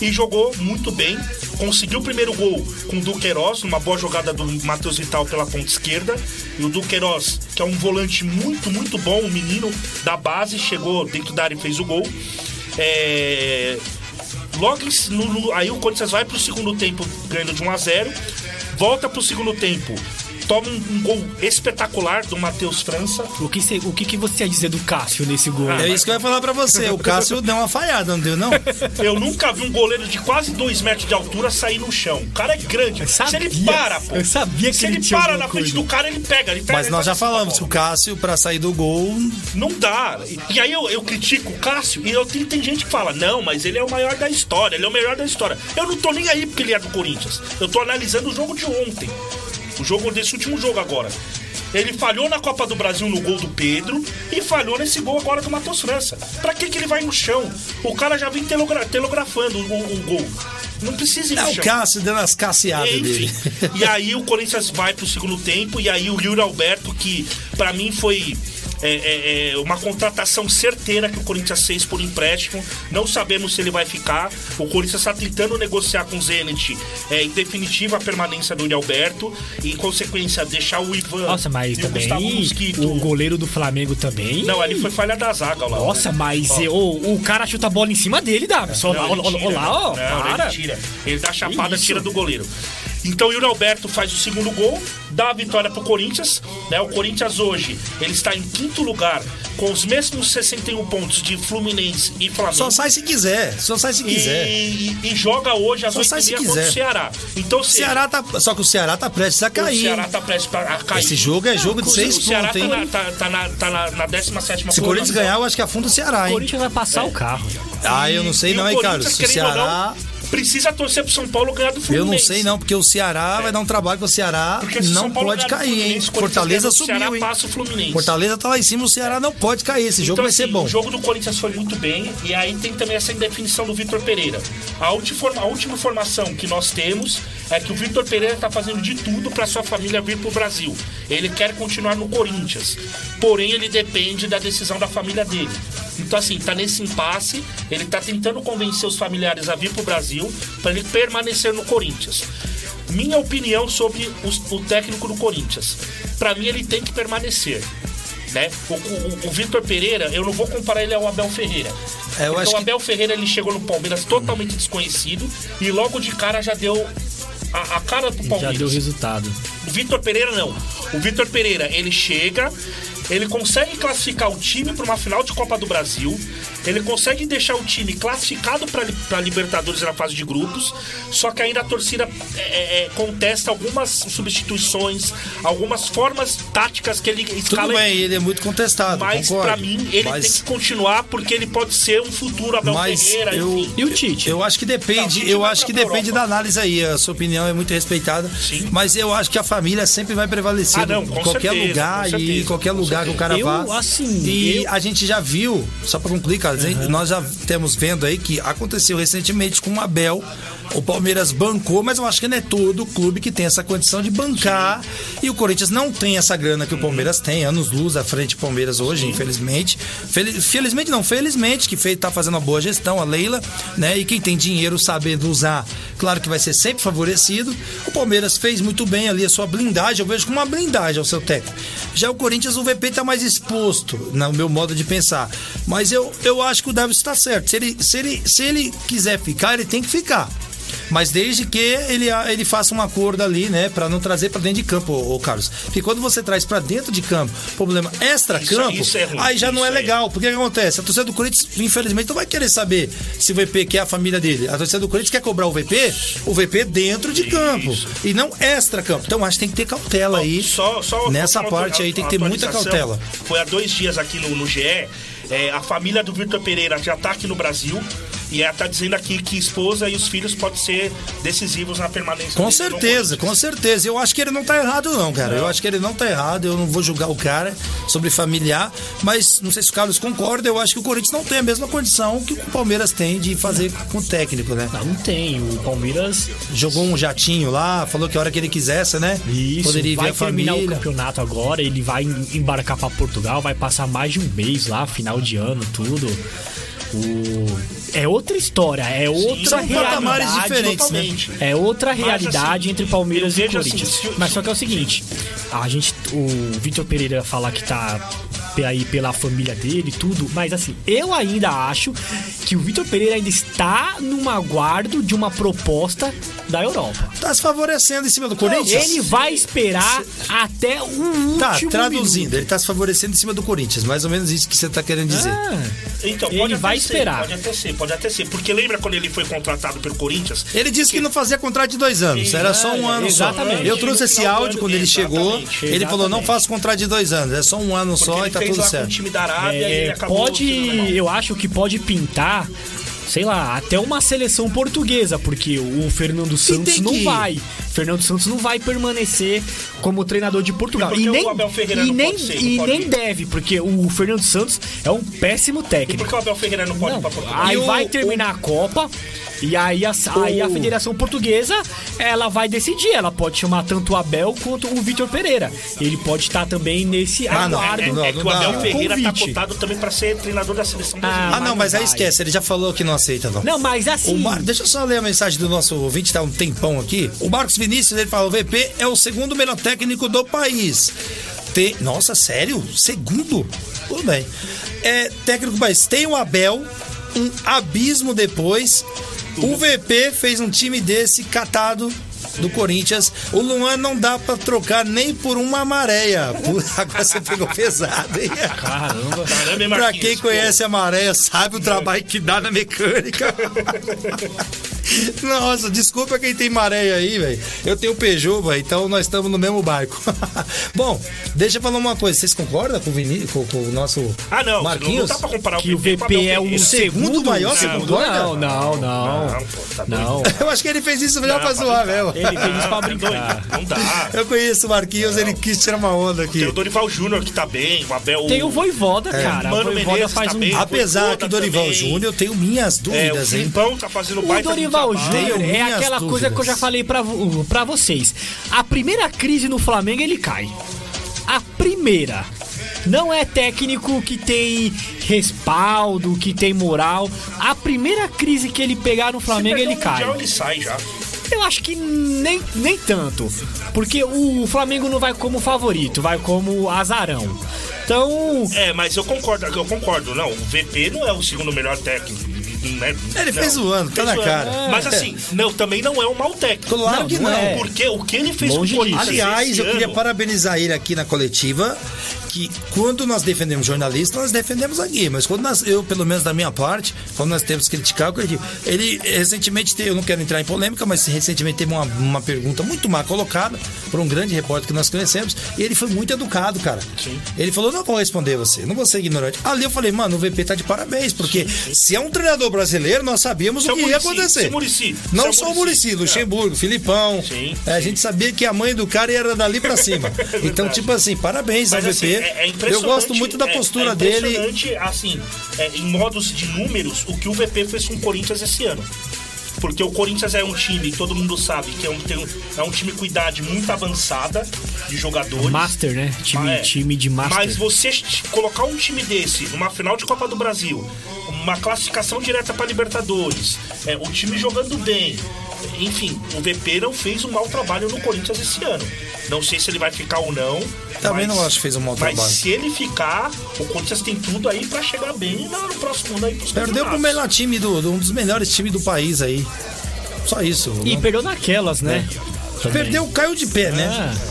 e jogou muito bem. Conseguiu o primeiro gol com o Duqueiroz, numa boa jogada do Matheus Vital pela ponta esquerda. E o Duqueiroz, que é um volante muito, muito bom, um menino da base, chegou dentro da área e fez o gol. É, Logo no- aí o Corinthians vai pro segundo tempo ganhando de 1 a 0 volta pro segundo tempo, toma um, um gol espetacular do Matheus França. O que, cê- o que, que você ia dizer do Cássio nesse gol? É isso que eu ia falar pra você. O Cássio deu uma falhada, não deu, não? Eu nunca vi um goleiro de quase 2 metros de altura sair no chão. O cara é grande. Sabia, Se ele para, pô. eu sabia que Se ele ele tinha para na frente coisa. do cara, ele pega. Ele pega Mas ele nós já falamos que o Cássio, pra sair do gol, Não dá. E, e aí eu, eu critico o Cássio e eu, tem, tem gente que fala, não, mas ele é o maior da história, ele é o melhor da história. Eu não tô nem aí porque ele é do Corinthians. Eu tô analisando o jogo de ontem. O jogo desse último jogo agora. Ele falhou na Copa do Brasil no gol do Pedro e falhou nesse gol agora do Matheus França. Pra que, que ele vai no chão? O cara já vem telegra telegrafando o, o gol. Não precisa ir É no o chão. Cássio dando as casseadas Enfim. dele. E aí o Corinthians vai pro segundo tempo e aí o Yuri Alberto, que pra mim foi é, é, é, uma contratação certeira que o Corinthians fez por empréstimo. Não sabemos se ele vai ficar. O Corinthians está tentando negociar com o Zenit é, em definitiva a permanência do Yuri Alberto e, em consequência, deixar o Ivan Nossa, mas o também Mosquito. o goleiro do Flamengo também. Não, ali foi falha da zaga lá. Nossa, mas Ó. o, o cara chuta a bola em cima dele, Davi. Só lá, ó, ele lá, para. ele tira. Ele dá chapada, tira do goleiro. Então o Yuri Alberto faz o segundo gol, dá a vitória pro Corinthians. Né? O Corinthians hoje ele está em quinto lugar com os mesmos 61 pontos de Fluminense e Flamengo. Só sai se quiser, só sai se quiser. E, e- e joga hoje às Só sai 8 se h contra o. Ceará. Então, O se Ceará tá, só que o Ceará tá prestes a o cair. Ceará tá prestes pra- a cair. Esse jogo é jogo de O seis Ceará pontos, tá hein? na, tá, tá na, tá na, na 17 Se o Corinthians ganhar, eu acho que afunda o Ceará, O hein? Corinthians vai passar o carro. Ah, eu não sei E não, o hein, Carlos? Se o Ceará. não, precisa torcer pro São Paulo ganhar do Eu Fluminense. não sei não, porque o Ceará vai dar um trabalho pro Ceará. Porque Não pode cair, hein? Fortaleza subiu, Ceará hein? passa o Fluminense. Fortaleza tá lá em cima, o Ceará não pode cair. Esse jogo Então, vai ser assim, bom. O jogo do Corinthians foi muito bem. E aí tem também essa indefinição do Vitor Pereira. A a última informação que nós temos é que o Vitor Pereira está fazendo de tudo para sua família vir pro Brasil. Ele quer continuar no Corinthians. Porém, ele depende da decisão da família dele. Então, assim, tá nesse impasse. Ele tá tentando convencer os familiares a vir pro Brasil para ele permanecer no Corinthians. Minha opinião sobre os- o técnico do Corinthians. Para mim, ele tem que permanecer. Né? O, o- o Vitor Pereira, eu não vou comparar ele ao Abel Ferreira. É, acho o que- Abel Ferreira ele chegou no Palmeiras totalmente desconhecido e logo de cara já deu a, a cara Já Palmeiras. deu resultado. O Vitor Pereira não. O Vitor Pereira, ele chega, ele consegue classificar o time para uma final de Copa do Brasil, ele consegue deixar o time classificado para Libertadores na fase de grupos, só que ainda a torcida é, é, é, contesta algumas substituições, algumas formas táticas que ele Tudo escala. bem, ele é muito contestado. Mas pra mim ele Mas- tem que continuar porque ele pode ser um futuro Abel Mas Ferreira, eu- enfim. E o Tite? Eu acho que Não, depende, Tite eu acho que depende Europa. da análise aí. A sua opinião é muito respeitada. Sim. Mas eu acho que a família sempre vai prevalecer Ah, não, em qualquer certeza, lugar com e certeza, em qualquer lugar que o cara Eu, vá. assim, e eu- a gente já viu, só pra concluir, cara, nós já temos vendo aí que aconteceu recentemente com o Abel. O Palmeiras bancou, mas eu acho que não é todo clube que tem essa condição de bancar. E o Corinthians não tem essa grana que o Palmeiras tem, anos luz à frente do Palmeiras hoje, infelizmente. Fel- felizmente não, felizmente, que fez, tá fazendo uma boa gestão, a Leila, né? E quem tem dinheiro sabendo usar, claro que vai ser sempre favorecido. O Palmeiras fez muito bem ali a sua blindagem, eu vejo como uma blindagem ao seu técnico. Já o Corinthians, o VP tá mais exposto, no meu modo de pensar. Mas eu, eu acho que o Davis está certo. Se ele, se, ele, se ele quiser ficar, ele tem que ficar. Mas desde que ele, ele faça um acordo ali, né, Pra não trazer pra dentro de campo, ô, Carlos. Porque quando você traz pra dentro de campo, problema extra-campo, Isso- isso é aí já não é isso legal. Porque o que acontece? A torcida do Corinthians, infelizmente, não vai querer saber se o VP quer a família dele. A torcida do Corinthians quer cobrar o VP, o VP dentro de campo. E não extra-campo. Então acho que tem que ter cautela aí. Só, só Nessa parte aí tem que ter muita cautela. Foi há dois dias aqui no, no GE. é, a família do Vitor Pereira já tá aqui no Brasil. E ela tá dizendo aqui que esposa e os filhos podem ser decisivos na permanência Com certeza, com certeza. Eu acho que ele não tá errado, não, cara. Eu acho que ele não tá errado. Eu não vou julgar o cara sobre familiar. Mas não sei se o Carlos concorda. Eu acho que o Corinthians não tem a mesma condição que o Palmeiras tem de fazer com o técnico, né? Não, não tem. O Palmeiras Jogou um jatinho lá, falou que a hora que ele quisesse, né? Isso, Poderia ver vai a terminar o família. campeonato agora, ele vai em- embarcar pra Portugal, vai passar mais de um mês lá, final de ano, tudo. O... É outra história, é outra são patamares realidade. diferentes, né? Totalmente. É outra Mas, realidade assim, entre Palmeiras e assim, Corinthians. se- Mas só que é o seguinte, a gente, o Vitor Pereira falar que tá aí pela família dele e tudo, mas assim, eu ainda acho que o Vitor Pereira ainda está num aguardo de uma proposta da Europa. Tá se favorecendo em cima do Corinthians? Ele vai esperar até o último Tá, traduzindo, minuto. ele tá se favorecendo em cima do Corinthians. Mais ou menos isso que você tá querendo dizer. Ah, Então, Ele pode até vai ser, esperar. Pode até ser, pode até ser. Porque lembra quando ele foi contratado pelo Corinthians? Ele disse que não fazia contrato de dois anos, era só um ano exatamente. só. Eu trouxe esse áudio quando ele chegou. exatamente, Ele falou: não faço contrato de dois anos, é só um ano Porque só ele e tá fez tudo lá com o certo. time da Arábia e ele é, acabou pode, eu acho que pode pintar sei lá, até uma seleção portuguesa, porque o Fernando Santos não que- vai. Fernando Santos não vai permanecer como treinador de Portugal. E E nem, o e não nem, ser? Não e nem ir? deve, porque o Fernando Santos é um péssimo E técnico. que o Abel Ferreira não pode ir pra Portugal? Aí E o- vai terminar a Copa. E aí a, aí a Federação Portuguesa, ela vai decidir. Ela pode chamar tanto o Abel quanto o Vitor Pereira. Ele pode estar também nesse Ah, não, aguardo. É, não, é não que o Abel dá. Ferreira tá Convite. cotado também pra ser treinador da seleção Ah, brasileira. Ah, não, mas mas não aí esquece, ele já falou que não aceita, não. Não, mas assim. O Mar... Deixa eu só ler a mensagem do nosso ouvinte, tá um tempão aqui. O Marcos Vinícius, ele falou: o VP é o segundo melhor técnico do país. Tem... Nossa, sério? Segundo? Tudo bem. É técnico do país. Tem o Abel, um abismo depois. O VP fez um time desse catado do Corinthians. O Luan não dá pra trocar nem por uma maréia. Agora você pegou pesado, hein? Caramba. Caramba, Pra Marquinhos? quem conhece a maré, sabe o trabalho que dá na mecânica. Nossa, desculpa quem tem maré aí, velho. Eu tenho Peugeot, velho, então nós estamos no mesmo barco. Bom, deixa eu falar uma coisa. Vocês concordam com o, Vini, com, com o nosso Ah, não, não, não Marquinhos? dá pra comparar Que o VP, o VP é o Ferreira. segundo maior, segundo, segundo, olha. Não, não, não. Não, pô, tá. Não. Eu acho que ele fez isso já Não, pra zoar brincar. Ele fez isso pra Tá brincar. Não dá. Eu conheço o Marquinhos, ele quis tirar uma onda aqui. Tem o Dorival Júnior que tá bem, o Abel. Tem o Voivoda, É. cara. Mano Menezes faz tá um. bem. Apesar que o Dorival também. Júnior, eu tenho minhas É, o dúvidas, hein? Tá fazendo O baita Dorival. Júnior é aquela coisa que eu dúvidas. já falei pra, pra vocês. A primeira crise no Flamengo ele cai. A primeira. Não é técnico que tem respaldo, que tem moral. A primeira crise que ele pegar no Flamengo ele o cai. Mundial, ele sai já. Eu acho que nem, nem tanto. Porque o Flamengo não vai como favorito, vai como azarão. Então, É, mas eu concordo, eu concordo. Não, o VP não é o segundo melhor técnico. Né? Ele fez Não, zoando, tá fez na zoando. cara. Mas assim, não, também não é um mau técnico. Claro Não, que não é. Porque o que ele fez Longe com o Corinthians Aliás, eu queria ano- parabenizar ele aqui na coletiva, que quando nós defendemos jornalistas, nós defendemos aqui, mas quando nós, eu, pelo menos da minha parte, quando nós temos que criticar, eu critico. ele recentemente, teve, eu não quero entrar em polêmica, mas recentemente teve uma, uma pergunta muito mal colocada por um grande repórter que nós conhecemos, e ele foi muito educado, cara. Sim. Ele falou, não vou responder você, não vou ser ignorante. Ali eu falei, mano, o VP tá de parabéns, porque se é um treinador brasileiro, nós sabíamos Se é o que ia Muricy, acontecer. se é Muricy, não é só o. Muricy, Luxemburgo, Filipão. Sim, É, a gente sabia que a mãe do cara era dali pra cima. então, tipo assim, parabéns ao Mas VP. Assim, é, é eu impressionante. gosto muito da é- postura é dele. impressionante, assim, é, em modos de números, o que o VP fez com o Corinthians esse ano. Porque o Corinthians é um time, todo mundo sabe, que é um, tem é um time com idade muito avançada de jogadores. Master, né? Time, É. time de Master. Mas você colocar um time desse numa final de Copa do Brasil, uma classificação direta para Libertadores, é, o time jogando bem, enfim, o VP não fez um mau trabalho no Corinthians esse ano. Não sei se ele vai ficar ou não. Também mas- não acho que fez um mau Mas trabalho. se ele ficar, o Corinthians tem tudo aí para chegar bem no, próximo ano aí pros Perdeu pro melhor time do, do- um dos melhores times do país aí. Só isso. E não- perdeu naquelas, né? Também. Perdeu, caiu de pé, né?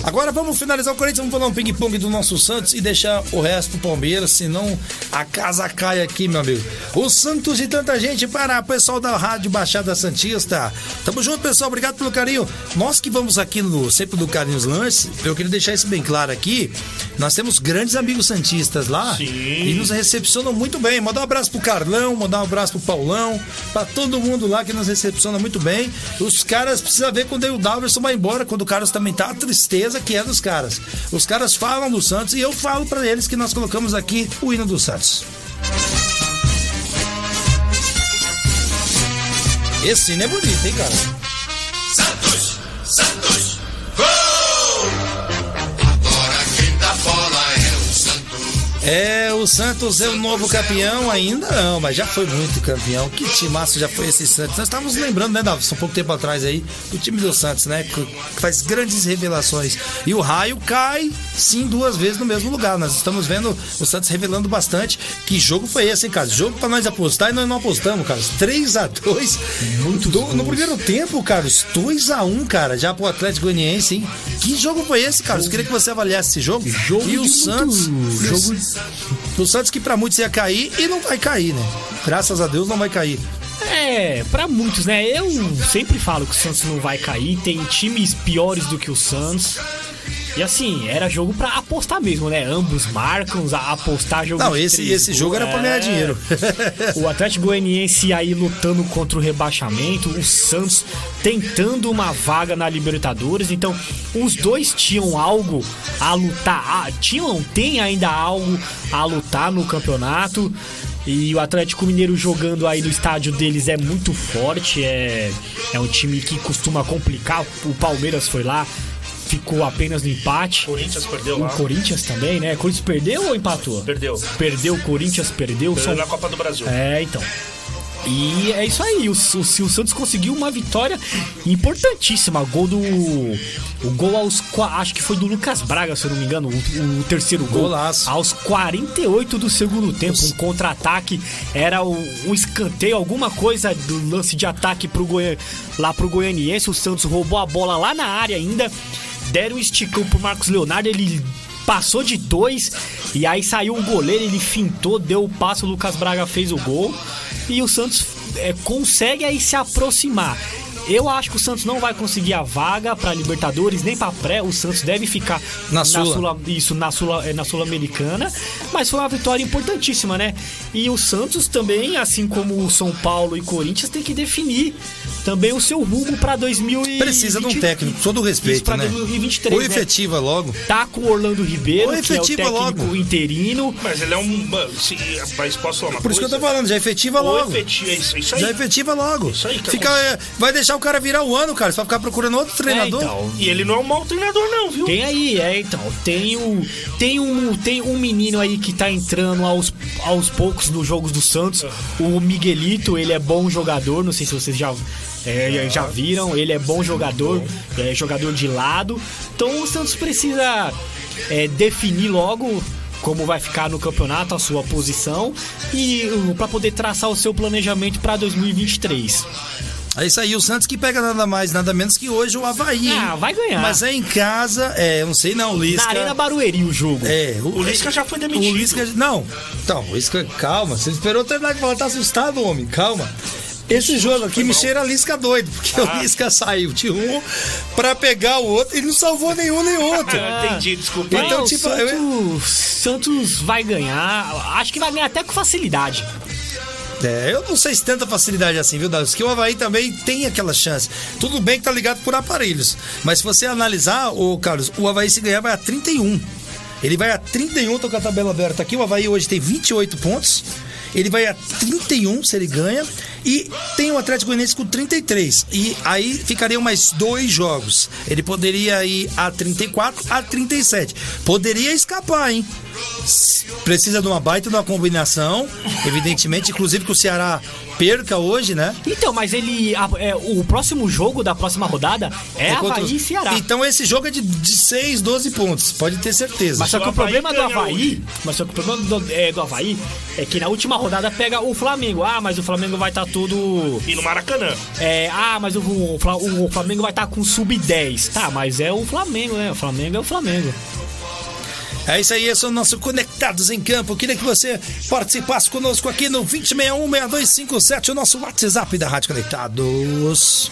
É. Agora vamos finalizar o Corinthians, vamos falar um ping-pong do nosso Santos e deixar o resto pro Palmeiras, senão a casa cai aqui, meu amigo. O Santos e tanta gente para o pessoal da Rádio Baixada Santista. Tamo junto, pessoal, obrigado pelo carinho. Nós que vamos aqui no sempre do Carinhos Lanches, eu queria deixar isso bem claro aqui. Nós temos grandes amigos santistas lá Sim. e nos recepcionam muito bem. Mandar um abraço pro Carlão, mandar um abraço pro Paulão, pra todo mundo lá que nos recepciona muito bem. Os caras precisam ver quando o Dalverson vai embora, quando o Carlos também tá, a tristeza que é dos caras. Os caras falam do Santos e eu falo pra eles que nós colocamos aqui o hino do Santos. Esse hino é bonito, hein, cara? É, o Santos é o novo campeão ainda não, mas já foi muito campeão. Que timaço já foi esse Santos. Nós estávamos lembrando, né, Davi, um pouco tempo atrás aí, o time do Santos, né, que faz grandes revelações. E o raio cai, sim, duas vezes no mesmo lugar. Nós estamos vendo o Santos revelando bastante. Que jogo foi esse, hein, cara? Jogo pra nós apostar e nós não apostamos, cara. 3 a 2 muito No primeiro tempo, cara, 2 a 1 cara, já pro Atlético Goianiense, hein? Que jogo foi esse, cara? Eu queria que você avaliasse esse jogo. Jogo e o de Santos. jogo- O Santos que pra muitos ia cair e não vai cair, né? Graças a Deus não vai cair. É, pra muitos, né? Eu sempre falo que o Santos não vai cair. Tem times piores do que o Santos. E assim, era jogo pra apostar mesmo, né? Ambos marcam, a- apostar jogo Não, esse, esse jogo era pra ganhar É. dinheiro. O Atlético Goianiense aí lutando contra o rebaixamento, o Santos tentando uma vaga na Libertadores. Então, os dois tinham algo a lutar, ah, tinham, tem ainda algo a lutar no campeonato. E o Atlético Mineiro jogando aí no estádio deles é muito forte, é, é um time que costuma complicar. O Palmeiras foi lá, ficou apenas no empate. Corinthians perdeu O lá. Corinthians também, né? O Corinthians perdeu ou empatou? Perdeu. Perdeu, o Corinthians perdeu. Perdeu São na Copa do Brasil. é, então. E é isso aí, o, o, o Santos conseguiu uma vitória importantíssima. Gol do. O gol aos. Acho que foi do Lucas Braga, se eu não me engano. O, o terceiro gol. Golaço. Aos 48 do segundo tempo. Um contra-ataque. Era o- um escanteio, alguma coisa do lance de ataque pro Goi... lá pro Goianiense. O Santos roubou a bola lá na área ainda. Deram um esticão pro Marcos Leonardo. Ele passou de dois e aí saiu o goleiro, ele fintou, deu o passo, o Lucas Braga fez o gol e o Santos é, consegue aí se aproximar. Eu acho que o Santos não vai conseguir a vaga para Libertadores nem para pré. O Santos deve ficar Na Sula. isso na Sula, é, na Sul-Americana, mas foi uma vitória importantíssima, né? E o Santos também, assim como o São Paulo e Corinthians, tem que definir também o seu rumo para 2020. Precisa de um técnico, todo respeito, Isso pra né? 2023, Ou né? efetiva logo. Tá com o Orlando Ribeiro, Ou que é o efetiva técnico logo. interino. Mas ele é um. se- mas posso falar uma Por isso que eu coisa? tô falando, já efetiva Ou logo. efetivo, é isso, isso aí. Já efetiva logo. Isso aí que Fica, é, vai deixar o cara virar o ano, cara. Você vai ficar procurando outro treinador. É, então, E ele não é um mau treinador, não, viu? Tem aí, é, então. Tem, o, tem, um, tem um menino aí que tá entrando aos, aos poucos nos jogos do Santos. O Miguelito, ele é bom jogador. Não sei se vocês já, é, já viram. Ele é bom jogador, é jogador de lado. Então o Santos precisa é, definir logo como vai ficar no campeonato, a sua posição. E para poder traçar o seu planejamento para 2023. É isso aí, o Santos que pega nada mais, nada menos que hoje o Havaí. hein? Ah, vai ganhar. Mas é em casa, é, eu não sei não, o Lisca. Na Arena Barueri o jogo. É, O Lisca já foi demitido. O Lisca, não. Então, o Lisca, calma, você esperou terminar de falar, tá assustado, homem, calma. Esse jogo aqui me cheira a Lisca doido, porque Ah. o Lisca saiu de um pra pegar o outro e não salvou nenhum nem outro. Ah, entendi, desculpa. Então, Não, tipo, Santos, Santos vai ganhar. Acho que vai ganhar até com facilidade. É, eu não sei se tanta facilidade assim, viu, Davi? Porque o Havaí também tem aquela chance. Tudo bem que tá ligado por aparelhos. Mas se você analisar, ô Carlos, o Havaí se ganhar vai a 31. Ele vai a 31, tô com a tabela aberta aqui. O Havaí hoje tem 28 pontos. Ele vai a 31 se ele ganha. E tem o Atlético Goianiense com 33. E aí ficariam mais dois jogos. Ele poderia ir a 34, a 37. Poderia escapar, hein? Precisa de uma baita de uma combinação. Evidentemente, inclusive que o Ceará perca hoje, né? Então, mas ele. a- é, o próximo jogo da próxima rodada é, contra Havaí e Ceará. Então esse jogo é de, de 6, 12 pontos. Pode ter certeza. Mas só que o o problema do Havaí. Mas só que o problema do, é, do Havaí é que na última rodada pega o Flamengo. Ah, mas o Flamengo vai estar todo. E no Maracanã. É, ah, mas o, o o Flamengo vai estar com sub-10. Tá, mas é o Flamengo, né? O Flamengo é o Flamengo. É isso aí, esse é o nosso Conectados em Campo. Queria que você participasse conosco aqui no 2061-6257, o nosso WhatsApp da Rádio Conectados.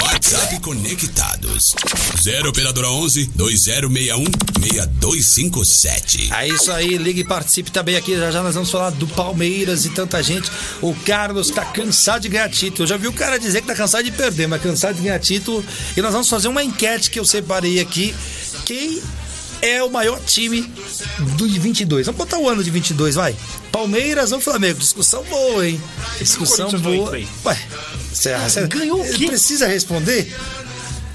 WhatsApp Conectados. 0 Operadora 11 2061 6257. É isso aí, ligue e participe também aqui. Já já nós vamos falar do Palmeiras e tanta gente. O Carlos tá cansado de ganhar título. Eu já vi o cara dizer que tá cansado de perder, mas cansado de ganhar título. E nós vamos fazer uma enquete que eu separei aqui. Quem é o maior time do de 22? Vamos botar o ano de 22, vai. Palmeiras ou Flamengo? Discussão boa, hein? Discussão boa. Ué, você, você Ganhou o quê? precisa responder?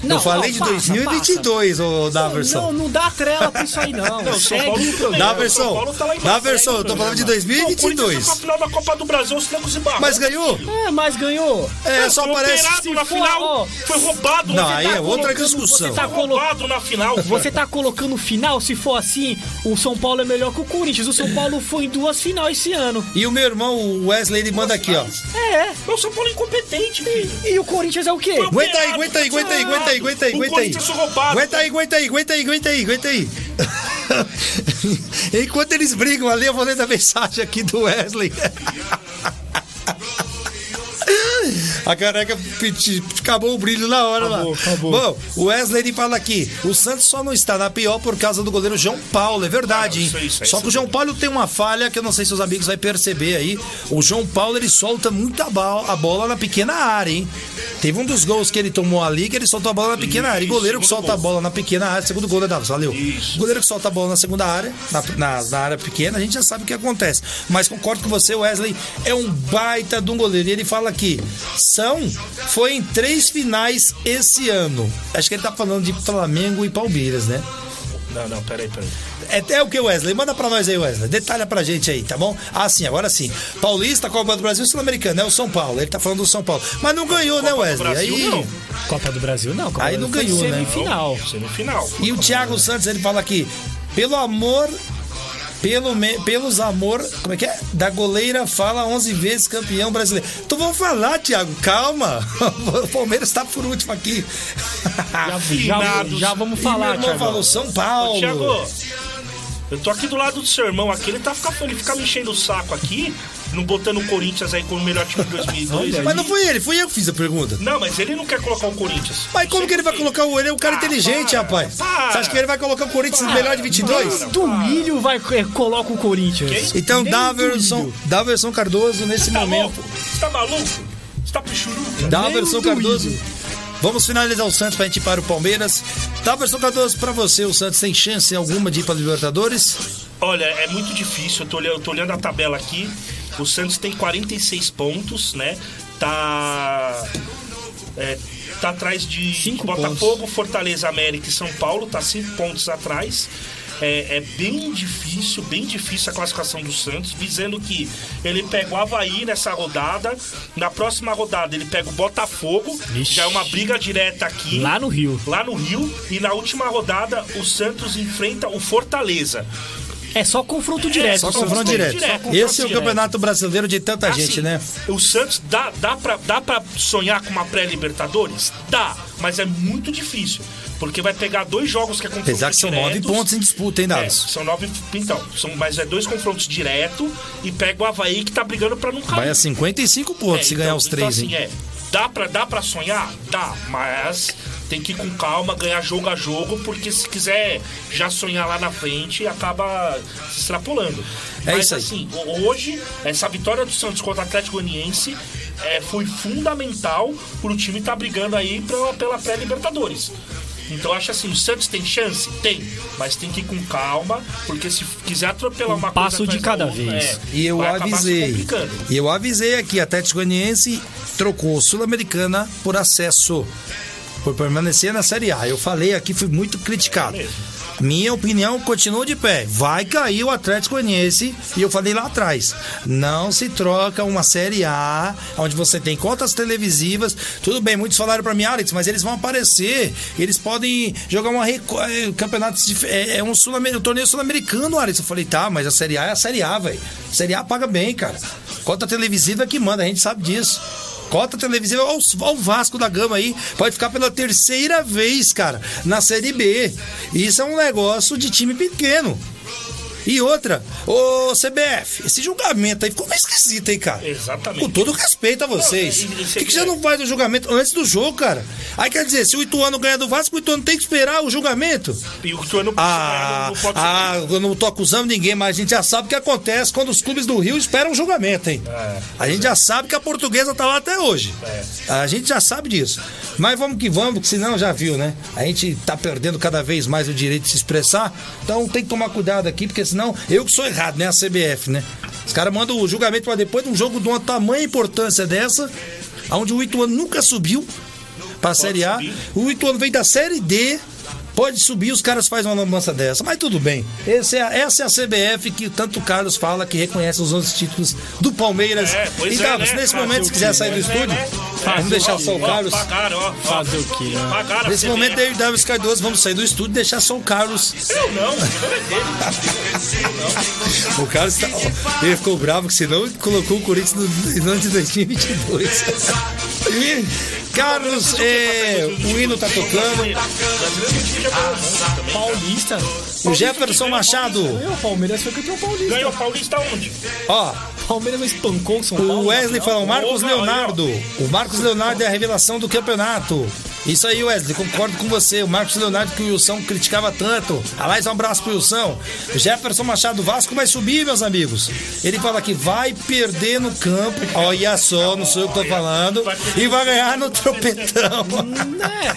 Eu falei de passa, 2022, ô. Daverson. Não, não dá trela pra isso aí, não. Não, São Segue o tá Dá a versão. Eu tô o falando de programa. Não, o 2022. Corinthians foi pra final da Copa do Brasil, os negros e barra. Mas ganhou? É, mas ganhou. É, só foi parece. se na for, final. ó, foi roubado. Não, aí tá é outra discussão. Você tá Tá colo- roubado na final. Você tá colocando final, se for assim, o São Paulo é melhor que o Corinthians. O São Paulo foi em duas finais esse ano. E o meu irmão, o Wesley, ele manda aqui, ó. É. Meu São Paulo é incompetente, filho. E o Corinthians é o quê? Foi o Aguenta aí, aguenta aí, aguenta aí, aguenta aí, aguenta aí, O aguenta aí. Corinthians foi roubado. Aguenta aí, aguenta aí, aguenta aí, aguenta aí, aguenta aí. Enquanto eles brigam ali, eu vou ler a mensagem aqui do Wesley. A careca acabou o brilho na hora Acabou, lá. acabou. Bom, o Wesley ele fala aqui: o Santos só não está na pior por causa do goleiro João Paulo. É verdade, Ah, hein? isso, isso, só isso que o João Paulo tem uma falha que eu não sei se os amigos vão perceber aí. O João Paulo ele solta muita ba- a bola na pequena área, hein? Teve um dos gols que ele tomou ali que ele soltou a bola na pequena área. E goleiro que solta a bola na pequena área, segundo gol, né, Davi? Valeu. Goleiro que solta a bola na segunda área, na, na- na área pequena, a gente já sabe o que acontece. Mas concordo com você, Wesley é um baita de um goleiro. E ele fala aqui: são, foi em três finais esse ano. Acho que ele tá falando de Flamengo e Palmeiras, né? Não, não, peraí, peraí. É, é o que, Wesley? Manda pra nós aí, Wesley. Detalha pra gente aí, tá bom? Ah, sim, agora sim. Paulista, Copa do Brasil, Sul-Americano, é o São Paulo. Ele tá falando do São Paulo. Mas não ganhou, né, Copa do Wesley? Brasil, aí. não. Copa do Brasil, não. Copa Aí não ganhou, né? Semifinal. Semifinal. E o Thiago Santos, ele fala aqui, pelo amor, pelo me- pelos amor, como é que é? Da goleira fala 11 vezes campeão brasileiro. Tu vamos falar, Thiago, calma. O Palmeiras tá por último aqui. Já, já, já vamos E meu falar, irmão Thiago. falou São Ô, Paulo. Thiago, eu tô aqui do lado do seu irmão aqui, ele tá ele fica me enchendo o saco aqui, não botando o Corinthians aí como o melhor time de 2002. Mas não foi ele, foi eu que fiz a pergunta. Não, mas ele não quer colocar o Corinthians. Mas como que ele vai colocar o ele? É um cara Ah, inteligente, para, rapaz. para. Você acha que ele vai colocar o Corinthians no melhor de 22? Do milho vai é, coloca o Corinthians. Então, Nem Daverson, Daverson Cardoso, nesse Tá momento. louco? Você tá maluco? Você tá pichuruca? Daverson Cardoso. Vamos finalizar o Santos pra gente ir para o Palmeiras. Daverson Cardoso, pra você, o Santos tem chance alguma de ir para Libertadores? Olha, é muito difícil. Eu tô, eu tô olhando a tabela aqui. O Santos tem 46 pontos, né? Tá. é, tá atrás de Cinco Botafogo, Fortaleza, América e São Paulo. Tá cinco pontos atrás. É, é bem difícil, bem difícil a classificação do Santos, visando que ele pega o Havaí nessa rodada. Na próxima rodada ele pega o Botafogo. Vixe. Já é uma briga direta aqui Lá no Rio. lá no Rio. E na última rodada, o Santos enfrenta o Fortaleza. É só confronto direto. Só Só confronto direto. direto, confronto Esse é o direto. campeonato brasileiro de tanta Assim, gente, né? O Santos dá, dá, pra, dá pra sonhar com uma pré-Libertadores? Dá, mas é muito difícil. Porque vai pegar dois jogos que é confronto Apesar que são nove pontos em disputa, hein, É, Dados? são nove. Então, são, mas é dois confrontos direto e pega o Havaí que tá brigando pra não cair. Vai a 55 pontos É, se então- ganhar os então, três, assim, hein? é, dá pra, dá pra sonhar? Dá, mas tem que ir com calma, ganhar jogo a jogo, porque se quiser já sonhar lá na frente, acaba se extrapolando. É mas isso aí. assim, ho- hoje, essa vitória do Santos contra o Atlético Goianiense é, foi fundamental pro time estar brigando aí pela, pela pré-Libertadores. Então eu acho assim, o Santos tem chance? Tem, mas tem que ir com calma, porque se quiser atropelar uma coisa passo de cada outra, vez. é, E eu avisei. E eu avisei aqui, a Atlético Goianiense trocou Sul-Americana por acesso. Por permanecer na Série A. Eu falei aqui, fui muito criticado. É. Minha opinião continua de pé. Vai cair o Atlético Goianiense. E eu falei lá atrás. Não se troca uma Série A, onde você tem cotas televisivas. Tudo bem, muitos falaram pra mim, Alex, mas eles vão aparecer. Eles podem jogar uma eh, campeonato. É, é um, sul um torneio sul-americano, Alex. Eu falei, tá, mas a Série A é a Série A, velho. Série A paga bem, cara. Cota televisiva é que manda, a gente sabe disso. Cota televisiva, olha o- olha o Vasco da Gama aí, pode ficar pela terceira vez, cara, na Série B. Isso é um negócio de time pequeno. E outra, ô CBF, esse julgamento aí ficou meio esquisito, hein, cara? Exatamente. Com todo respeito a vocês. Por que, que você quer- não faz o julgamento antes do jogo, cara? Aí quer dizer, se o Ituano ganha do Vasco, o Ituano tem que esperar o julgamento. E o Ituano Ah, não, pode ah, eu não tô acusando ninguém, mas a gente já sabe o que acontece quando os clubes do Rio esperam o julgamento, hein? É. A gente já sabe que a portuguesa tá lá até hoje. A gente já sabe disso. Mas vamos que vamos, porque senão já viu, né? A gente tá perdendo cada vez mais o direito de se expressar. Então tem que tomar cuidado aqui, porque senão eu que sou errado, né? A CBF, né? Os caras mandam o julgamento pra depois de um jogo de uma tamanha importância dessa, onde o Ituano nunca subiu pra Série A. subir. O Ituano vem da Série D. Pode subir, os caras fazem uma lambança dessa, mas tudo bem. Esse é, essa é a CBF que tanto o Carlos fala que reconhece os outros títulos do Palmeiras. É, e é, Davos, né? nesse Fazer momento, se quiser sair do né? estúdio, É, né? vamos deixar só o ó, Carlos. Fazer o quê, né? Nesse momento, eu e Davis Cardoso vamos sair do estúdio e deixar só o Carlos. Eu não, o dinheiro é dele. O Carlos tá, ó, ele ficou bravo que senão colocou o Corinthians no, no ano de 2022. Carlos, é, o hino tá tocando. Paulista. O Jefferson Machado. O Palmeiras foi campeão paulista. Ganhou o Paulista onde? Ó, Palmeiras não espancou o São Paulo. O Wesley falou, Marcos. Leonardo. O Marcos Leonardo é a revelação do campeonato. Isso aí, Wesley, concordo com você. O Marcos Leonardo que o Wilson criticava tanto. Aliás, um abraço pro Wilson. Jefferson Machado Vasco vai subir, meus amigos. Ele fala que vai perder no campo. Olha só, não sou eu que tô falando. E vai ganhar no tropetão. É.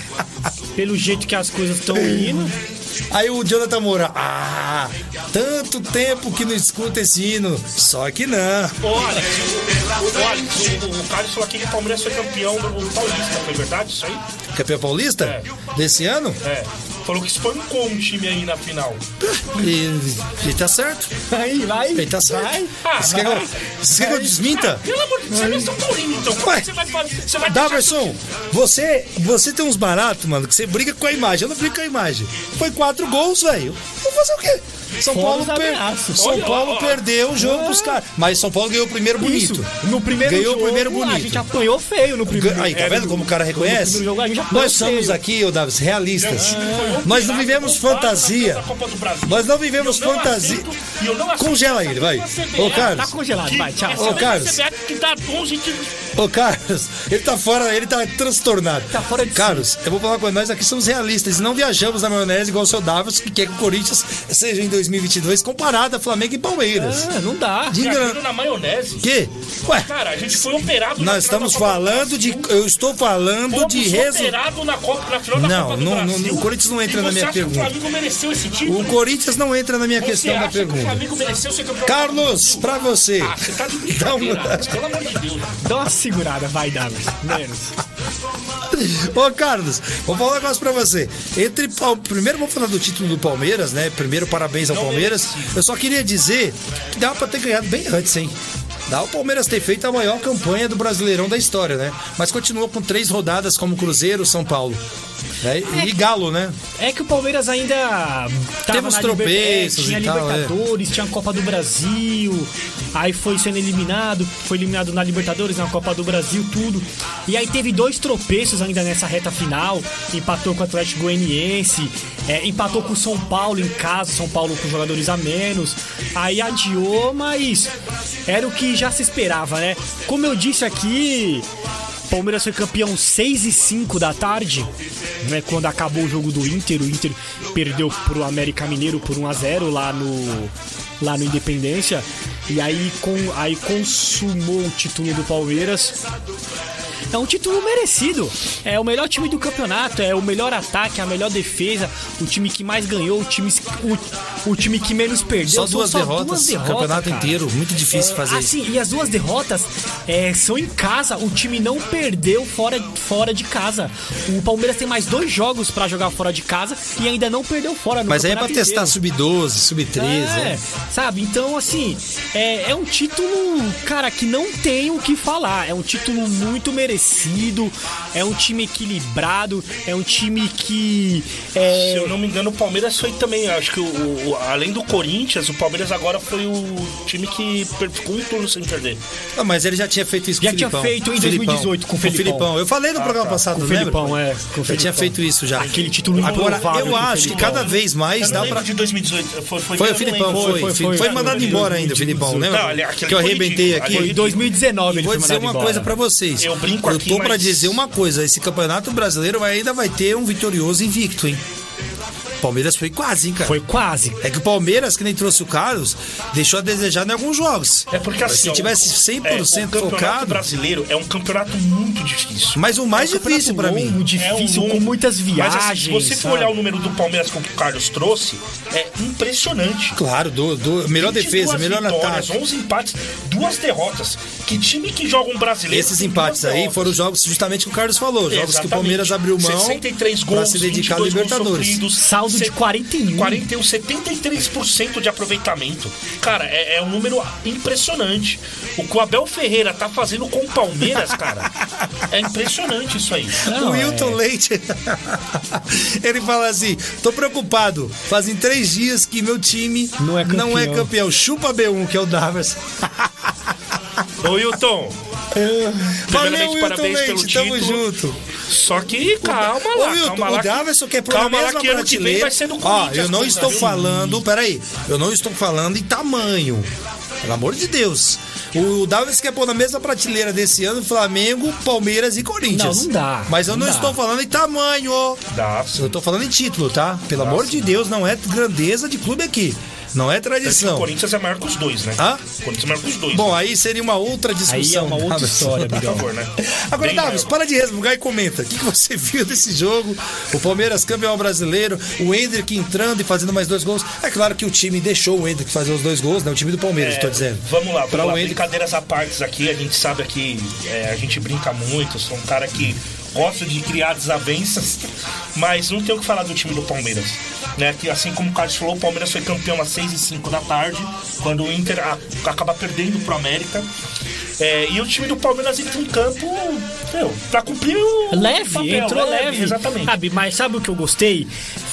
Pelo jeito que as coisas estão indo. Aí o Jonathan Moura, ah, tanto tempo que não escuta esse hino. Só que não. Ô, Alex, o, Carlos falou aqui que o Palmeiras foi campeão do Paulista, foi verdade isso aí? Campeão paulista? É. Desse ano? É. Falou que espancou um time aí na final. E, e tá certo. Vai, vai. Ele tá certo. Vai. Ah, Você quer, que eu- você quer que eu desminta? Pelo amor de Deus, você não é São Paulino, então. Como Ué. que você vai fazer? Você vai Daverson, você, você tem uns baratos, mano, que você briga com a imagem. Eu não brigo com a imagem. Foi quatro gols, velho. Vou fazer o quê? São Fora Paulo, per-. São Olha, Paulo ó, ó. perdeu o jogo pros caras. Mas São Paulo ganhou o primeiro bonito. Isso. No primeiro Ganhou o jogo, primeiro A bonito. gente apanhou feio no primeiro Aí, tá vendo como o cara reconhece? No primeiro jogo, a Nós somos feio. aqui, ô Davis, realistas. Nós não vivemos fantasia. Nós não vivemos fantasia. Congela ele, vai. Ô, Tá Carlos. congelado, vai, tchau. Ô, Carlos. que dá 11 títulos. Ô, Carlos, ele tá fora, ele tá transtornado. Tá fora de si. Carlos, eu vou falar com nós aqui somos realistas e não viajamos na maionese igual o seu Davos, que quer que o Corinthians seja em 2022 comparado a Flamengo e Palmeiras. Ah, não dá. De engano. Viajando na maionese. Que? Ué, Cara, a gente foi operado na nós estamos falando de. Eu estou falando Fomos de resultado. operado na, Copa, na final da Não, Copa do não, não, Brasil. o Corinthians não entra E na você minha acha que pergunta. O Flamengo mereceu esse título? O Corinthians não entra na minha Você questão da que pergunta. Flamengo mereceu ser campeão Carlos, pra você. Ah, você tá de Dá uma- pelo amor de Deus. Dá uma segurada, vai, Davis. Menos. Ô, Carlos, vou falar um negócio pra você. Entre Primeiro vamos falar do título do Palmeiras, né? Primeiro, parabéns ao Palmeiras. Eu só queria dizer que dava pra ter ganhado bem antes, hein? Dá o Palmeiras ter feito a maior campanha do Brasileirão da história, né? Mas continuou com três rodadas como Cruzeiro, São Paulo. Né? E Galo, né? É que o Palmeiras ainda tava Teve uns tropeços é, tinha é. Libertadores, tinha a Copa do Brasil, aí foi sendo eliminado, foi eliminado na Libertadores, na Copa do Brasil, tudo. E aí teve dois tropeços ainda nessa reta final, empatou com o Atlético Goianiense, é, empatou com o São Paulo em casa, São Paulo com jogadores a menos. Aí adiou, mas era o que já se esperava, né? Como eu disse aqui, Palmeiras foi campeão 6 e 5 da tarde, né? Quando acabou o jogo do Inter, o Inter perdeu pro América Mineiro por 1 a 0 lá no lá no Independência. E aí com aí consumou o título do Palmeiras. É um título merecido. É o melhor time do campeonato, é o melhor ataque, a melhor defesa, o time que mais ganhou, o time, o, o time que menos perdeu. Só São duas derrotas, o campeonato cara. inteiro. Muito difícil É, fazer isso. assim, e as duas derrotas é, são em casa. O time não perdeu fora, fora de casa. O Palmeiras tem mais dois jogos pra jogar fora de casa e ainda não perdeu fora no Mas aí é pra testar inteiro. sub-12, sub-13. É, né? sabe? Então, assim, é, é um título, cara, que não tem o que falar. É um título muito merecido. É um time equilibrado. É um time que. Se É, eu não me engano, o Palmeiras foi também. Acho que o, o- além do Corinthians, o Palmeiras agora foi o time que ficou um turno sem perder. Ah, mas ele já tinha feito isso com Já o tinha Filipão. feito em Filipão. 2018 com o Felipão. Eu falei no programa passado, com o lembra? Felipão, é. Com o Já tinha feito isso já. Aquele título Agora, eu acho que cada vez mais Eu dá pra... de 2018. Foi, foi, Foi o Filipão, foi, Foi, foi, foi foi. mandado embora ainda, o Filipão, lembra? Não, ali- aquele que eu arrebentei aqui. Foi em 2019 ele Vou dizer uma embora. coisa pra vocês. Eu brinco Eu aqui, tô pra mas- dizer uma coisa. Esse campeonato brasileiro ainda vai ter um vitorioso invicto, hein? Palmeiras foi quase, hein, cara? Foi quase. É que o Palmeiras, que nem trouxe o Carlos, deixou a desejar em alguns jogos. É porque assim. Se ó, tivesse o- 100% é, o campeonato focado. brasileiro é um campeonato muito difícil. Mas o mais É um difícil pra campeonato mim. longo, difícil, É um com muitas Mas assim, viagens. se você for sabe? olhar o número do Palmeiras que o Carlos trouxe, é impressionante. Claro, do, do- melhor 22 defesa, melhor ataque. 11 empates, duas derrotas. Que time que joga um brasileiro? Esses empates aí derrotas? foram jogos justamente que o Carlos falou. Jogos que o Exatamente. Palmeiras abriu mão 63 pra gols, se dedicar à 22 gols Libertadores. sofridos, Saldo de se- 41. 41, 73% de aproveitamento. Cara, é, é um número impressionante. O que o Abel Ferreira tá fazendo com o Palmeiras, cara, é impressionante isso aí. Não, o Wilton é. Leite, ele fala assim: tô preocupado. Fazem três dias que meu time Não é não é campeão." campeão. Chupa B1, que é o Davers. Ô, Wilton. Valeu, Primeiramente, Wilton parabéns pelo Leite, tamo título. junto. Só que calma Ô, lá, Wilton, calma lá. o Daverson quer pôr na calma lá mesma que ano que vem prateleira. vai ser do Ó, eu não coisa, estou viu? falando, peraí, eu não estou falando em tamanho. Pelo amor de Deus. O Davis quer pôr na mesma prateleira desse ano Flamengo, Palmeiras e Corinthians. Não, não dá, Mas eu não não, dá. estou falando em tamanho. Dá. Eu tô falando em título, tá? Pelo amor de Deus, não é grandeza de clube aqui. Não é que O tradição. Corinthians é maior que os dois, né? Hã? O Corinthians é maior que os dois. Bom, aí seria uma outra Aí discussão. é uma outra Davis. história, por favor, né? Agora, Bem Davis, maior. para de resmungar e comenta. O que, você viu desse jogo? O Palmeiras campeão brasileiro, o Hendrick entrando e fazendo mais dois gols. É claro que o time deixou o Hendrick fazer os dois gols, né? O time do Palmeiras, estou dizendo. Vamos lá, Pra vamos o lá. Hendrick. Brincadeiras à parte aqui, a gente sabe que é, a gente brinca muito, sou um cara que gosta de criar desavenças, mas não tem o que falar do time do Palmeiras. Né, que assim como o Carlos falou, o Palmeiras foi campeão às 6 e 5 da tarde, quando o Inter acaba perdendo pro América. É, e o time do Palmeiras entra em campo meu, pra cumprir o Leve, papel, entrou leve. Exatamente. Sabe, mas sabe o que eu gostei?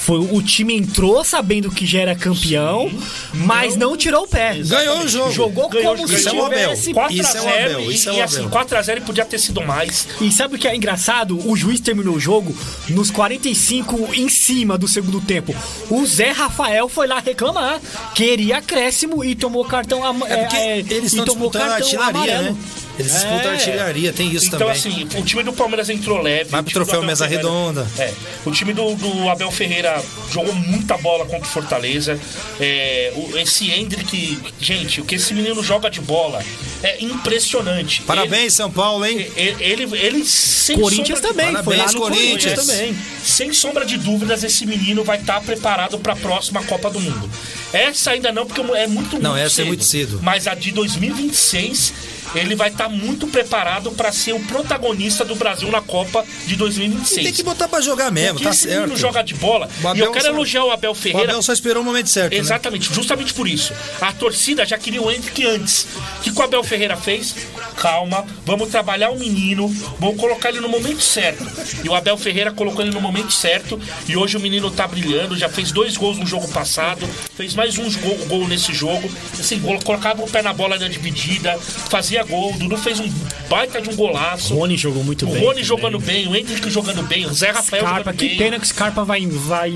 Foi o time entrou sabendo que já era campeão, mas não tirou o pé. Ganhou o jogo. Jogou Ganhou, como ganhou. se é tivesse 4 Isso a é o 0 Abel, e, isso é o e assim, 4x0 e podia ter sido mais. E sabe o que é engraçado? O juiz terminou o jogo nos 45 em cima do segundo tempo. O Zé Rafael foi lá reclamar. Queria acréscimo e tomou cartão É porque é, eles e estão tomou cartão artilharia, amarelo. né? Eles disputam É. artilharia, tem isso Então, também. assim, o time do Palmeiras entrou leve. Vai pro troféu Mesa Ferreira- Redonda. É. O time do, do Abel Ferreira jogou muita bola contra o Fortaleza. É, o- esse Hendrick, gente, o que esse menino joga de bola é impressionante. Parabéns, São Paulo, hein? Ele, ele, ele sem Corinthians sombra- também, foi lá Parabéns, no Corinthians. Corinthians também. Sem sombra de dúvidas, esse menino vai estar preparado para a próxima Copa do Mundo. Essa ainda não, porque é muito Não, muito essa é muito cedo. Mas a de 2026, ele vai estar muito preparado para ser o protagonista do Brasil na Copa de 2026. Tem que botar pra jogar mesmo, Porque tá esse certo. menino joga de bola. O E eu quero só- elogiar o Abel O Ferreira. Abel só esperou o momento certo, né? Exatamente, justamente por isso. A torcida já queria o Hendrick antes. O que que o Abel Ferreira fez? Calma, vamos trabalhar o menino, vamos colocar ele no momento certo. E o Abel Ferreira colocou ele no momento certo. E hoje o menino tá brilhando, já fez dois gols no jogo passado, fez mais um gol, gol nesse jogo. Assim, colocava o pé na bola na dividida, fazia gol. O Dudu fez um baita de um golaço. Rony jogou muito o bem. Rony também. jogando bem, o Hendrick jogando bem, o Zé Rafael Scarpa, jogando que bem. pena que o Scarpa vai, vai,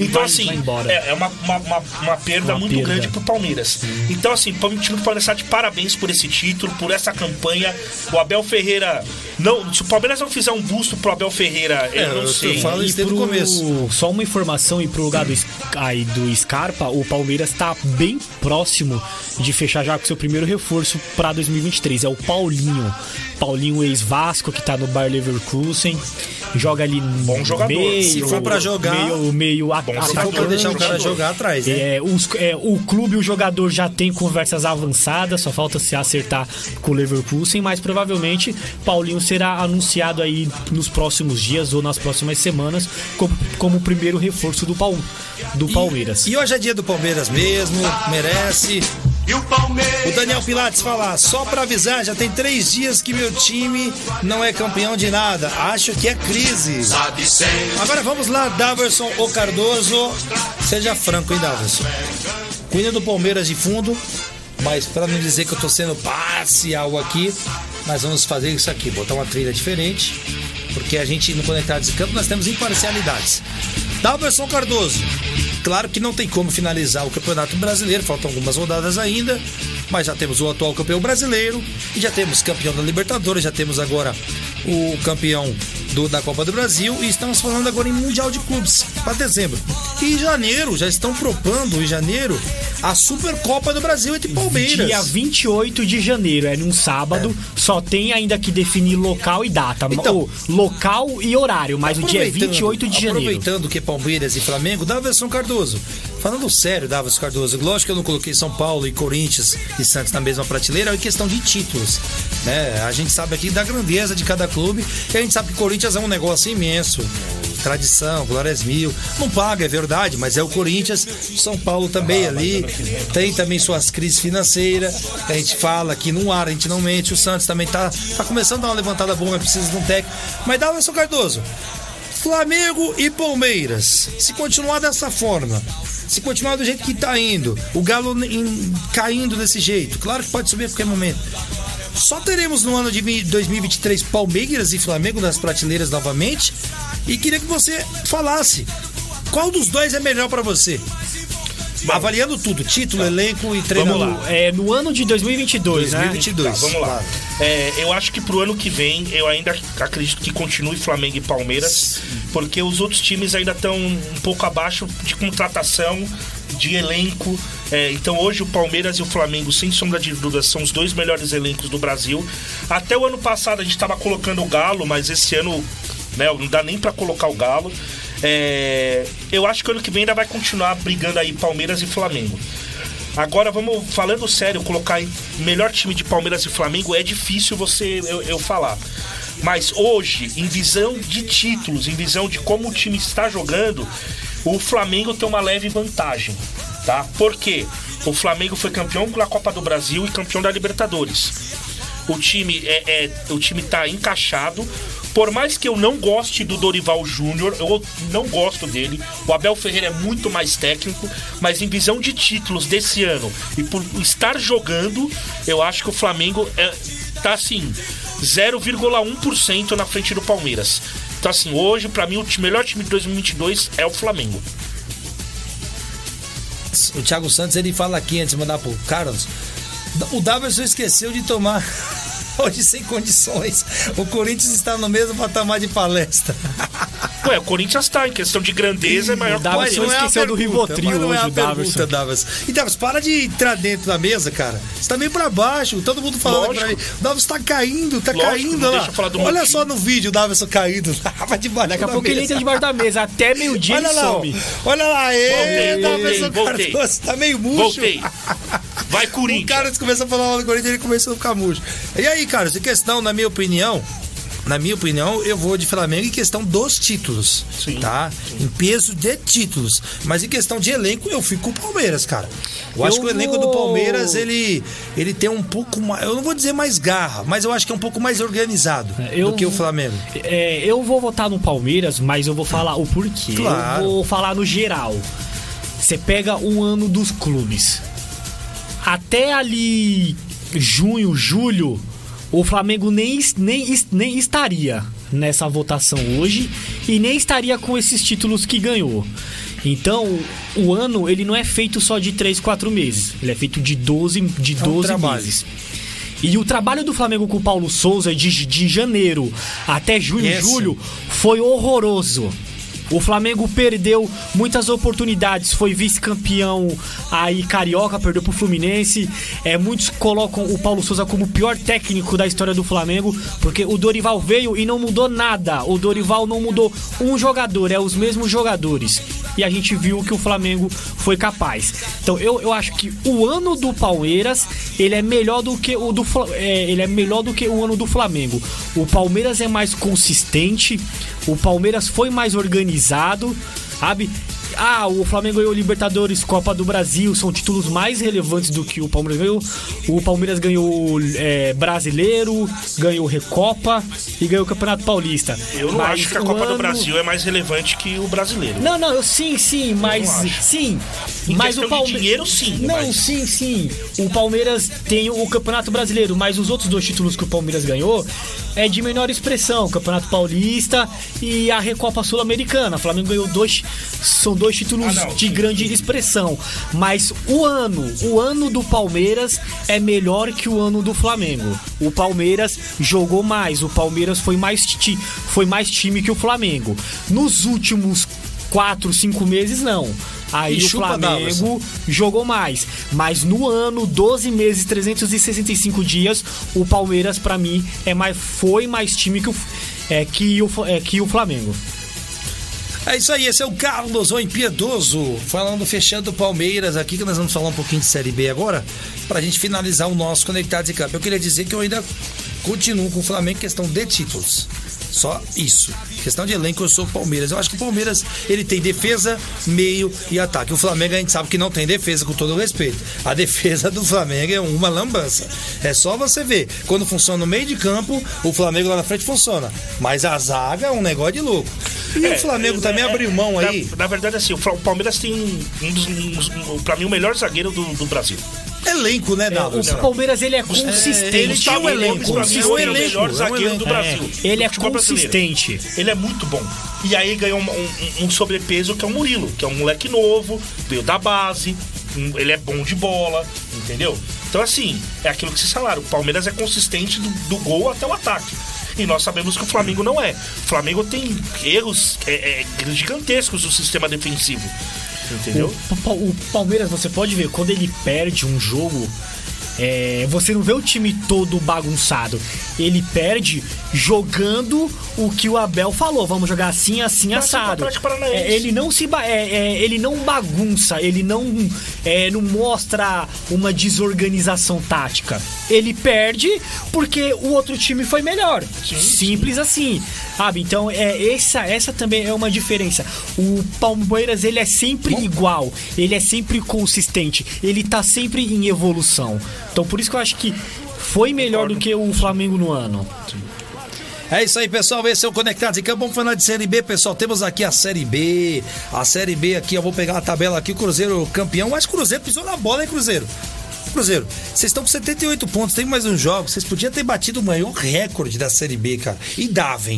Então, vai, assim, vai embora. é, é uma, uma, uma, uma perda Uma muito perda. grande pro Palmeiras. Então, assim, o time do Palmeiras está de parabéns por esse título, por essa campanha. O Abel Ferreira. Não, se o Palmeiras não fizer um busto pro Abel Ferreira, eu É, não eu- eu sei. falo isso desde o começo. Só uma informação e pro lugar do, aí do Scarpa, o Palmeiras tá bem próximo de fechar já com seu primeiro reforço pra 2023. É o Paulinho. Paulinho ex-Vasco, que tá no Bayer Leverkusen. Joga ali Bom jogador. meio, Se for pra jogar- meio, meio a- Bom Se for pra atacante. deixar o cara jogar atrás, né? É, os- é, o clube e o jogador já tem conversas avançadas, só falta se acertar com o Leverkusen, mas provavelmente Paulinho será anunciado aí nos próximos dias ou nas próximas semanas como, como o primeiro reforço do, Pal, do Palmeiras. E hoje é dia do Palmeiras mesmo, merece. O Daniel Pilates fala, só pra avisar, já tem três dias que meu time não é campeão de nada. Acho que é crise. Agora vamos lá, Daverson O Cardoso. Seja franco, hein, Daverson? Cuida do Palmeiras de fundo, mas pra não dizer que eu tô sendo parcial aqui, nós vamos fazer isso aqui, botar uma trilha diferente, porque a gente no Conectados em Campo nós temos imparcialidades. Daverson Cardoso. Claro que não tem como finalizar o Campeonato Brasileiro, faltam algumas rodadas ainda, mas já temos o atual campeão brasileiro e já temos campeão da Libertadores, já temos agora o campeão do- da Copa do Brasil e estamos falando agora em Mundial de Clubes para dezembro. E em janeiro, já estão propondo em janeiro a Supercopa do Brasil entre Palmeiras. Dia 28 de janeiro, é num sábado, só tem ainda que definir local e data. Então- Ou local e horário, mas o dia é 28 de janeiro. Aproveitando que é Palmeiras e Flamengo, Daverson Cardoso. Falando sério, Daverson Cardoso, lógico que eu não coloquei São Paulo e Corinthians e Santos na mesma prateleira, é questão de títulos. Né? A gente sabe aqui da grandeza de cada clube e a gente sabe que Corinthians é um negócio imenso. Tradição, glórias mil. Não paga, é verdade, mas é o Corinthians. São Paulo também ali. Tem também suas crises financeiras. A gente fala aqui no ar, a gente não mente. O Santos também tá, tá começando a dar uma levantada boa, mas precisa de um técnico. Mas Daverson Cardoso, Flamengo e Palmeiras, se continuar dessa forma, se continuar do jeito que tá indo, o Galo em- caindo desse jeito, claro que pode subir a qualquer momento. Só teremos no ano de vi- 2023 Palmeiras e Flamengo nas prateleiras novamente. E queria que você falasse qual dos dois é melhor pra você. avaliando tudo, título, elenco e treinador. Vamos lá. É, no ano de 2022, né? 2022. Tá, vamos lá. É, eu acho que pro ano que vem, eu ainda acredito que continue Flamengo e Palmeiras, porque os outros times ainda estão um pouco abaixo de contratação, de elenco. É, então hoje o Palmeiras e o Flamengo, sem sombra de dúvida, são os dois melhores elencos do Brasil. Até o ano passado a gente estava colocando o Galo, mas esse ano né, não dá nem para colocar o Galo. É, eu acho que ano que vem ainda vai continuar brigando aí Palmeiras e Flamengo. Agora vamos falando sério, colocar melhor time de Palmeiras e Flamengo é difícil você eu, eu falar. Mas hoje, em visão de títulos, em visão de como o time está jogando, o Flamengo tem uma leve vantagem, tá? Por quê? O Flamengo foi campeão da Copa do Brasil e campeão da Libertadores. O time é, é o time tá encaixado. Por mais que eu não goste do Dorival Júnior, eu não gosto dele. O Abel Ferreira é muito mais técnico, mas em visão de títulos desse ano e por estar jogando, eu acho que o Flamengo é, tá assim 0,1% na frente do Palmeiras. Então assim, hoje pra mim o melhor time de 2022 é o Flamengo. O Thiago Santos ele fala aqui antes de mandar pro Carlos. O Davidson esqueceu de tomar hoje sem condições. O Corinthians está no mesmo patamar de palestra. Ué, o Corinthians tá em questão de grandeza é maior que o Palmeiras. Não é a esqueceu do pergunta, Rivotril mas não é hoje, a o Davidson. pergunta, Davis. E Davis, para de entrar dentro da mesa, cara. Você tá meio pra baixo, todo mundo falando pra mim. O Davis tá caindo, tá Lógico, caindo lá. deixa eu falar do meu Olha só no vídeo o Davidson caindo. Vai debaixo Daqui a da pouco ele mesa. entra debaixo da mesa. Até meio-dia ele Olha lá, some. olha lá, ê, Voltei, voltei, Cardoso, tá meio murcho. Voltei. Vai O Corinthians. cara começa a falar do Corinthians, ele começou a ficar murcho. E aí, cara, essa questão, na minha opinião, na minha opinião, eu vou de Flamengo em questão dos títulos, Sim. tá? Em peso de títulos. Mas em questão de elenco, eu fico com o Palmeiras, cara. Eu, acho Eu que o elenco do Palmeiras, ele, ele tem um pouco mais, eu não vou dizer mais garra, mas eu acho que é um pouco mais organizado Eu- do que o Flamengo. É, eu vou votar no Palmeiras, mas eu vou falar o porquê. Claro. Eu vou falar no geral. Você pega um ano dos clubes. Até ali junho, julho, o Flamengo nem, nem, nem estaria nessa votação hoje e nem estaria com esses títulos que ganhou. Então, o ano ele não é feito só de 3, 4 meses. Ele é feito de 12, de É um 12 meses. E o trabalho do Flamengo com o Paulo Souza de, de janeiro até junho, Esse. julho foi horroroso. O Flamengo perdeu muitas oportunidades, foi vice-campeão aí carioca, perdeu pro Fluminense. É, muitos colocam o Paulo Souza como o pior técnico da história do Flamengo, porque o Dorival veio e não mudou nada. O Dorival não mudou um jogador, é os mesmos jogadores. E a gente viu que o Flamengo foi capaz. Então eu, eu acho que o ano do Palmeiras ele é melhor do que o do é, ele é melhor do que o ano do Flamengo. O Palmeiras é mais consistente, o Palmeiras foi mais organizado, sabe? Ah, o Flamengo ganhou Libertadores, Copa do Brasil, são títulos mais relevantes do que o Palmeiras ganhou. O Palmeiras ganhou é, Brasileiro, ganhou Recopa e ganhou o Campeonato Paulista. Eu não Mas acho que a Copa do ano- Brasil é mais relevante que o brasileiro. não, não, eu sim, sim, mas sim. Em mas o Palmeiras dinheiro, sim, Não, mas- sim, sim. O Palmeiras tem o Campeonato Brasileiro, mas os outros dois títulos que o Palmeiras ganhou é de menor expressão, o Campeonato Paulista e a Recopa Sul-Americana. O Flamengo ganhou dois são dois títulos Ah, de grande expressão, mas o ano, o ano do Palmeiras é melhor que o ano do Flamengo. O Palmeiras jogou mais, o Palmeiras foi mais ti, foi mais time que o Flamengo. Nos últimos quatro, cinco meses, não. Aí E o Flamengo jogou mais. Mas no ano, 12 meses, 365 dias, o Palmeiras, pra mim, é mais, foi mais time que o, é, que o, é, que o Flamengo. É isso aí, esse é o Carlos o Impiedoso, falando, fechando o Palmeiras aqui, que nós vamos falar um pouquinho de Série B agora, pra gente finalizar o nosso Conectados em Campo. Eu queria dizer que eu ainda continuo com o Flamengo em questão de títulos. Só isso. Questão de elenco, eu sou o Palmeiras. Eu acho que o Palmeiras, ele tem defesa, meio e ataque. O Flamengo a gente sabe que não tem defesa, com todo o respeito. A defesa do Flamengo é uma lambança. É só você ver. Quando funciona no meio de campo, o Flamengo lá na frente funciona. Mas a zaga é um negócio de louco. E o Flamengo também abriu mão aí. Na, na verdade, assim, o Palmeiras tem um dos, um um- pra mim, o melhor zagueiro do, do Brasil. É elenco, né, É, Dava? o Palmeiras ele é consistente. ele tinha um Gustavo elenco, pra mim, é um é o elenco, melhor é um zagueiro do Brasil. É, ele é consistente. Ele é muito bom. E aí ganhou um, um- um sobrepeso que é o Murilo, que é um moleque novo, veio da base, um- ele é bom de bola, entendeu? Então, assim, é aquilo que vocês falaram. O Palmeiras é consistente do, do gol até o ataque. E nós sabemos que o Flamengo não é. O Flamengo tem erros é, é, gigantescos no sistema defensivo. Entendeu? O, o Palmeiras, você pode ver, quando ele perde um jogo, é, você não vê o time todo bagunçado. Ele perde jogando o que o Abel falou. Vamos jogar assim, assim, assado. É, ele não se é, é, ele não bagunça, ele não, é, não mostra uma desorganização tática. Ele perde porque o outro time foi melhor. Simples assim. Sabe? Então, é, essa, essa também é uma diferença. O Palmeiras, ele é sempre igual. Ele é sempre consistente. Ele tá sempre em evolução. Então, por isso que eu acho que foi melhor do que o Flamengo no ano. É isso aí, pessoal. Esse é o Conectados em Campo. Vamos falar de Série B, pessoal. Temos aqui a Série B. A Série B aqui, eu vou pegar a tabela aqui. O Cruzeiro campeão. Mas Cruzeiro pisou na bola, hein, Cruzeiro? Cruzeiro, vocês estão com 78 pontos, tem mais um jogo. Vocês podiam ter batido o maior recorde da Série B, cara. E dava,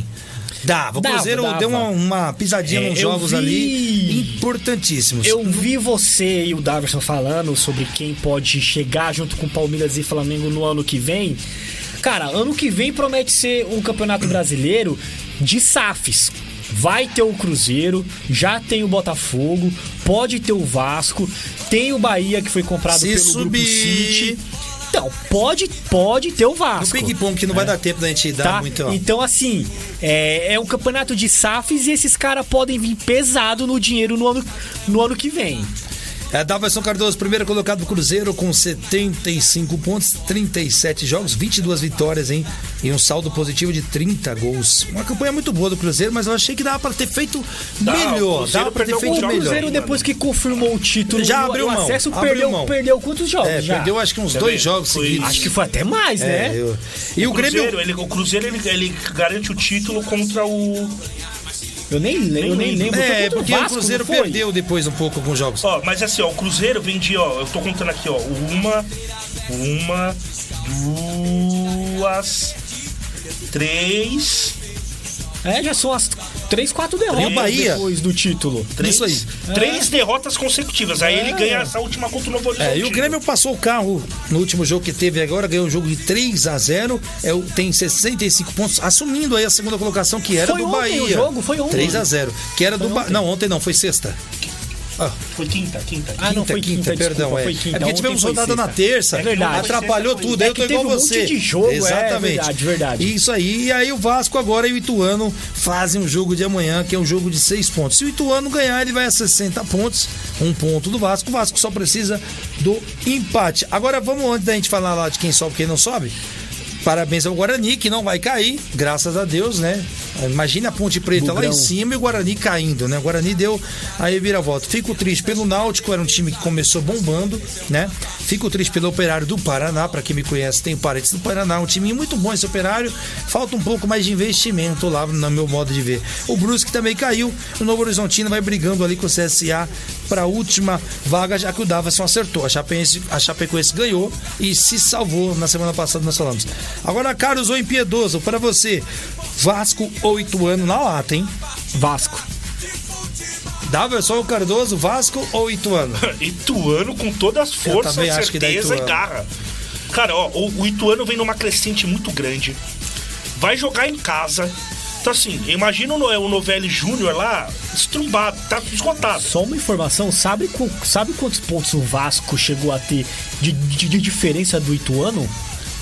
Dava. O Cruzeiro dava. deu uma, uma pisadinha É, nos jogos vi- ali importantíssimos. Eu vi você e o Daverson falando sobre quem pode chegar junto com Palmeiras e Flamengo no ano que vem. Cara, ano que vem promete ser um campeonato brasileiro de SAFs. Vai ter o Cruzeiro, já tem o Botafogo, pode ter o Vasco, tem o Bahia que foi comprado Se pelo subir- Grupo City. Então, pode, pode ter o No Vasco. ping-pong, que não vai dar tempo da gente dar Tá? muito. ó. Então, assim, é, é um campeonato de SAFs e esses caras podem vir pesado no dinheiro no ano, no ano que vem. É, Daverson Cardoso, primeiro colocado do Cruzeiro com 75 pontos, 37 jogos, 22 vitórias, hein? E um saldo positivo de 30 gols. Uma campanha muito boa do Cruzeiro, mas eu achei que dava pra ter feito Dá, melhor. Dava pra ter feito alguns O jogos melhor. Cruzeiro, depois que confirmou o título, Já abriu o mão, acesso abriu perdeu, mão. perdeu quantos jogos? É, já? perdeu acho que uns Quer dois jogos Foi- seguidos. Acho que foi até mais, É, né? eu- E o, o Cruzeiro, Grêmio. ele, o Cruzeiro ele, ele garante o título contra o. Eu nem, le- eu nem lembro. É, porque Vasco, o Cruzeiro perdeu depois um pouco alguns jogos. Ó, mas assim, ó, o Cruzeiro vende, ó, eu tô contando aqui, ó, uma, uma, duas, três, É, já são as três, quatro derrotas Bahia? depois do título. três, Isso aí. três derrotas consecutivas. Aí ele ganha essa última contra o Novo Horizonte. É, e o Grêmio passou o carro no último jogo que teve agora, ganhou um jogo de 3 a 0 é, tem 65 pontos, assumindo aí a segunda colocação que era Foi do ontem Bahia. o jogo? Foi ontem. 3 a 0 que era do Foi ba... ontem. Não, ontem não, foi sexta. Ah, Foi quinta, quinta. Ah, não, foi quinta, perdão. desculpa, é. foi quinta. é porque Ontem tivemos rodada na terça. É verdade. Atrapalhou Foi tudo. É eu que tô igual um monte você. de jogo, é Exatamente. verdade, verdade. Isso aí. E aí o Vasco agora e o Ituano fazem um jogo de amanhã, que é um jogo de 6 pontos. Se o Ituano ganhar, ele vai a 60 pontos. Um ponto do Vasco. O Vasco só precisa do empate. Agora vamos, antes da gente falar lá de quem sobe e quem não sobe. Parabéns ao Guarani, que não vai cair, graças a Deus, né? Imagina a Ponte Preta lá Bugrão. em cima e o Guarani caindo, né? O Guarani deu a reviravolta. Fico triste pelo Náutico, era um time que começou bombando, né? Fico triste pelo Operário do Paraná, para quem me conhece, tem parentes do Paraná, um time muito bom esse Operário. Falta um pouco mais de investimento lá, no meu modo de ver. O Brusque também caiu, o Novo Horizontino vai brigando ali com o CSA para a última vaga, já que o Davison acertou. A Chapecoense, a Chapecoense ganhou e se salvou na semana passada, nós falamos. Agora, Carlos ou Impiedoso, para você, Vasco ou Ituano na lata, hein? Vasco. Daverson Cardoso, Vasco ou Ituano? Ituano com todas as forças, certeza e garra. Cara, ó, o, o Ituano vem numa crescente muito grande. Vai jogar em casa. Então, assim, imagina o, No- o Novelli Júnior lá, estrumbado, tá esgotado. Só uma informação, sabe, sabe quantos pontos o Vasco chegou a ter de, de- de diferença do Ituano?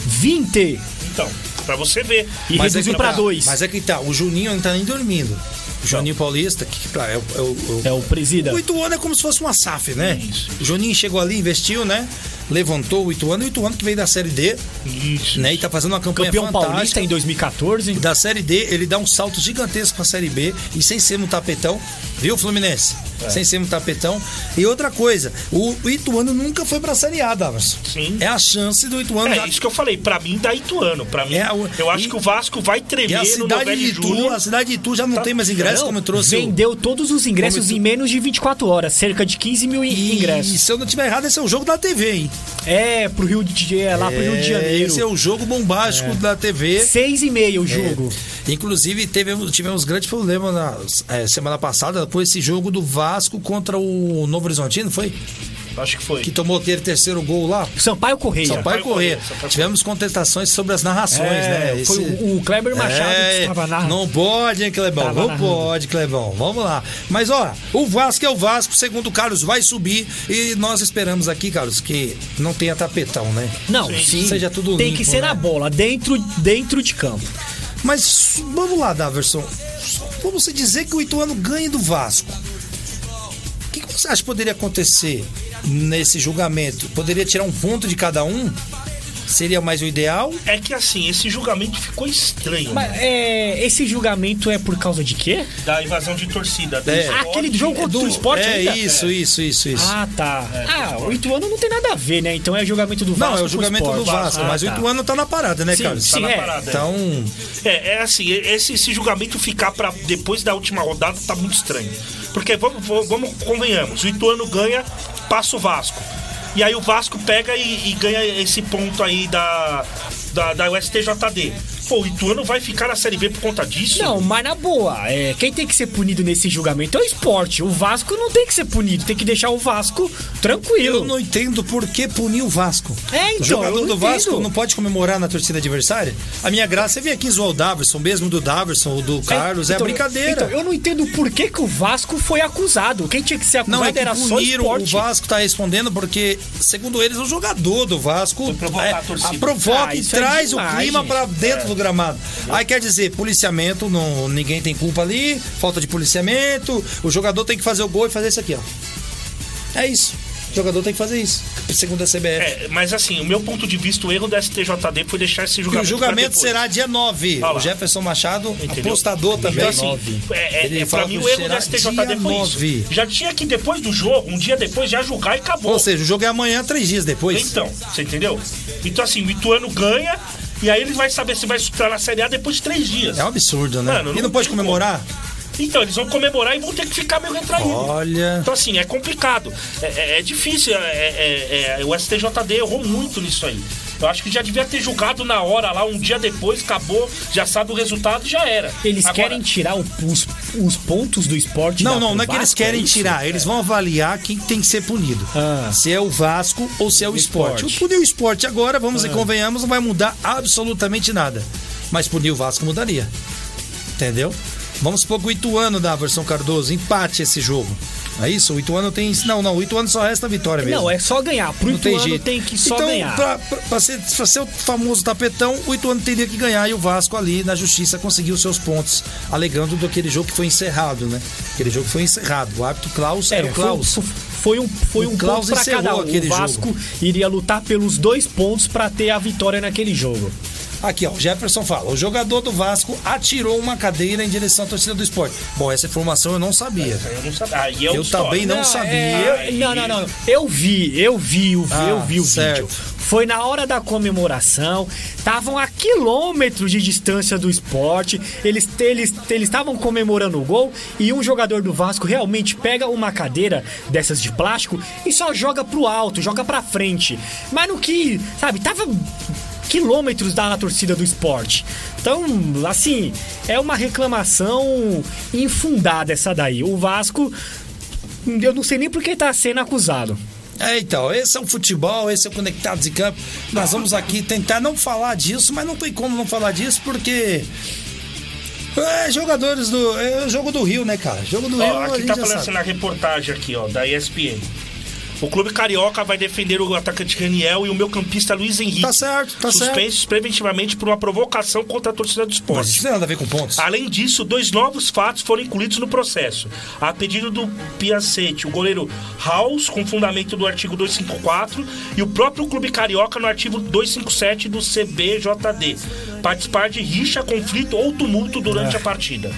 20! Então, pra você ver. E reduziu que pra tá, 2. Mas é que tá, o Juninho não tá nem dormindo. O Juninho Paulista, que, pra- é, o- é o- É o presida. O Ituano é como se fosse uma SAF, né? O Juninho chegou ali, investiu, né? Levantou o Ituano, o Ituano que veio da Série D, Isso. né? E tá fazendo uma campanha Campeão fantástica. paulista em 2014. Da Série D, ele dá um salto gigantesco pra Série B e sem ser no tapetão, viu, Fluminense? É. Sem ser no tapetão. E outra coisa, o o Ituano nunca foi pra Série A, Davos. Sim. É a chance do Ituano. É já- isso que eu falei, pra mim dá Ituano. Pra mim, É, o- eu acho e- que o Vasco vai E tremer a no cidade de Itu, Júnior. a cidade de Itu já não Tá- tem mais ingressos, como eu trouxe. vendeu todos os ingressos em menos de 24 horas, cerca de 15 mil E ingressos. se eu não tiver errado, esse é o jogo da TV, hein? É, pro Rio de, é, lá pro Rio de Janeiro. Esse é o jogo bombástico da TV. Seis e meia o jogo. É. Inclusive, teve, tivemos grande problema na é, semana passada por esse jogo do Vasco contra o Novo Horizontino, foi? Acho que foi. Que tomou aquele terceiro gol lá. Sampaio Correia. Sampaio Correia. Tivemos contestações sobre as narrações, É, né? Foi o, o Kleber Machado É, que estava narrando. Não pode, hein, Clebão? Tava Não narrando. pode, Clebão. Vamos lá. Mas, ó, o Vasco é o Vasco, segundo o Carlos, vai subir. E nós esperamos aqui, Carlos, que não tenha tapetão, né? Não, sim. Seja tudo Tem limpo, que ser né? na bola, dentro, dentro de campo. Mas vamos lá, Daverson. Vamos dizer que o Ituano ganhe do Vasco. O que, que você acha que poderia acontecer nesse julgamento? Poderia tirar um ponto de cada um? Seria mais o ideal? É que assim, esse julgamento ficou estranho. Mas é, esse julgamento é por causa de quê? Da invasão de torcida. do É. Ah, aquele jogo contra o esporte é ainda? isso, isso, isso, isso. Ah, tá. ah, o Ituano não tem nada a ver, né? Então é julgamento do Vasco. Não, é o julgamento do. Vasco, Ah, mas tá. o Ituano tá na parada, né, Sim, Carlos? sim, Tá na é. parada. Então, É, é assim, esse, esse julgamento ficar para depois da última rodada tá muito estranho. Porque vamos, vamos, vamos convenhamos, o Ituano ganha, passa o Vasco. E aí o Vasco pega e, e ganha esse ponto aí da, da, da USTJD. Pô, o Ituano vai ficar na Série B por conta disso? Não, mas na boa, é, quem tem que ser punido nesse julgamento é o esporte. O Vasco não tem que ser punido, tem que deixar o Vasco tranquilo. eu não entendo por que punir o Vasco. É, então, o jogador do Vasco não pode comemorar na torcida adversária? A minha graça é vir aqui zoar o Daverson, mesmo do Daverson, ou do Carlos, é, então, a brincadeira. Então, eu não entendo por que, que o Vasco foi acusado. Quem tinha que ser acusado Não, é que era só o puniram, o esporte. Vasco tá respondendo porque, segundo eles, o jogador do Vasco é, a torcida. provoca Ah, e é traz o demais, clima gente. pra dentro do gramado. Aí quer dizer, policiamento, não, ninguém tem culpa ali, falta de policiamento, o jogador tem que fazer o gol e fazer isso aqui, ó. É isso. O jogador tem que fazer isso, segundo a CBF. É, mas assim, o meu ponto de vista, o erro da STJD foi deixar esse E julgamento. o julgamento será dia 9. Olha lá. O Jefferson Machado, Entendeu? apostador também. Então, assim, é, é, Ele é, pra mim o erro da STJD dia foi 9. isso. Já tinha que depois do jogo, um dia depois, já julgar e acabou. Ou seja, o jogo é amanhã, três dias depois. Então, você entendeu? Então assim, o Ituano ganha e aí ele vai saber se vai estar na Série A depois de três dias. É um absurdo, né? Mano, e não não pode comemorar? Então, eles vão comemorar e vão ter que ficar meio retraídos. Olha. Então, assim, é complicado. É, é- é difícil. é- é- é- o STJD errou muito nisso aí. Eu acho que já devia ter julgado na hora lá, um dia depois, acabou, já sabe o resultado e já era. Eles Agora, querem tirar o- os, os pontos do esporte Não, não, não é que eles Vasco, querem isso? tirar. Eles vão avaliar quem tem que ser punido. Ah. Se é o Vasco ou se é o esporte. esporte. O punir o esporte agora, vamos Ah. e convenhamos, não vai mudar absolutamente nada. Mas punir o Vasco mudaria. Entendeu? Vamos supor que o Ituano da versão Cardoso empate esse jogo. É isso? O Ituano tem. Não, não, o Ituano só resta a vitória mesmo. Não, é só ganhar. Pro Não tem Ituano jeito. tem que só então, ganhar. Pra, pra- pra ser, pra ser o famoso tapetão, o Ituano teria que ganhar e o Vasco ali na justiça conseguiu seus pontos, alegando do aquele jogo que foi encerrado, né? Aquele jogo que foi encerrado. O árbitro Klaus era o foi, Klaus. foi- foi um, foi O um Klaus ponto pra cada um. O Vasco iria lutar pelos dois pontos pra ter a vitória naquele jogo. Aqui, ó, o Jefferson fala: o jogador do Vasco atirou uma cadeira em direção à torcida do esporte. Bom, essa informação eu não sabia. Eu não sabia. Aí é Eu outra também história. não sabia. é, eu- não, não, não. Eu vi, eu vi, o- Ah, eu vi o certo. vídeo. Foi na hora da comemoração, estavam a quilômetros de distância do esporte, eles eles eles estavam comemorando o gol e um jogador do Vasco realmente pega uma cadeira dessas de plástico e só joga pro alto, joga pra frente. Mas no que, sabe, tava quilômetros da torcida do esporte. Então, assim, é uma reclamação infundada essa daí. O Vasco, eu não sei nem por que tá sendo acusado. É, então, esse é o futebol, esse é o Conectados em Campo. Nós vamos aqui tentar não falar disso, mas não tem como não falar disso, porque. É, jogadores do. É o jogo do Rio, né, cara? Jogo do Rio. Ó, a aqui gente tá já falando sabe. assim na reportagem aqui, ó, da ESPN. O clube carioca vai defender o atacante Raniel e o meu campista Luiz Henrique. Tá certo, tá certo. suspensos preventivamente por uma provocação contra a torcida do Mas esporte. isso não tem nada a ver com pontos. Além disso, dois novos fatos foram incluídos no processo. A pedido do Piacete, o goleiro House, com fundamento do artigo 254, e o próprio Clube Carioca no artigo 257 do CBJD. Participar de rixa, conflito ou tumulto durante Ah. a partida.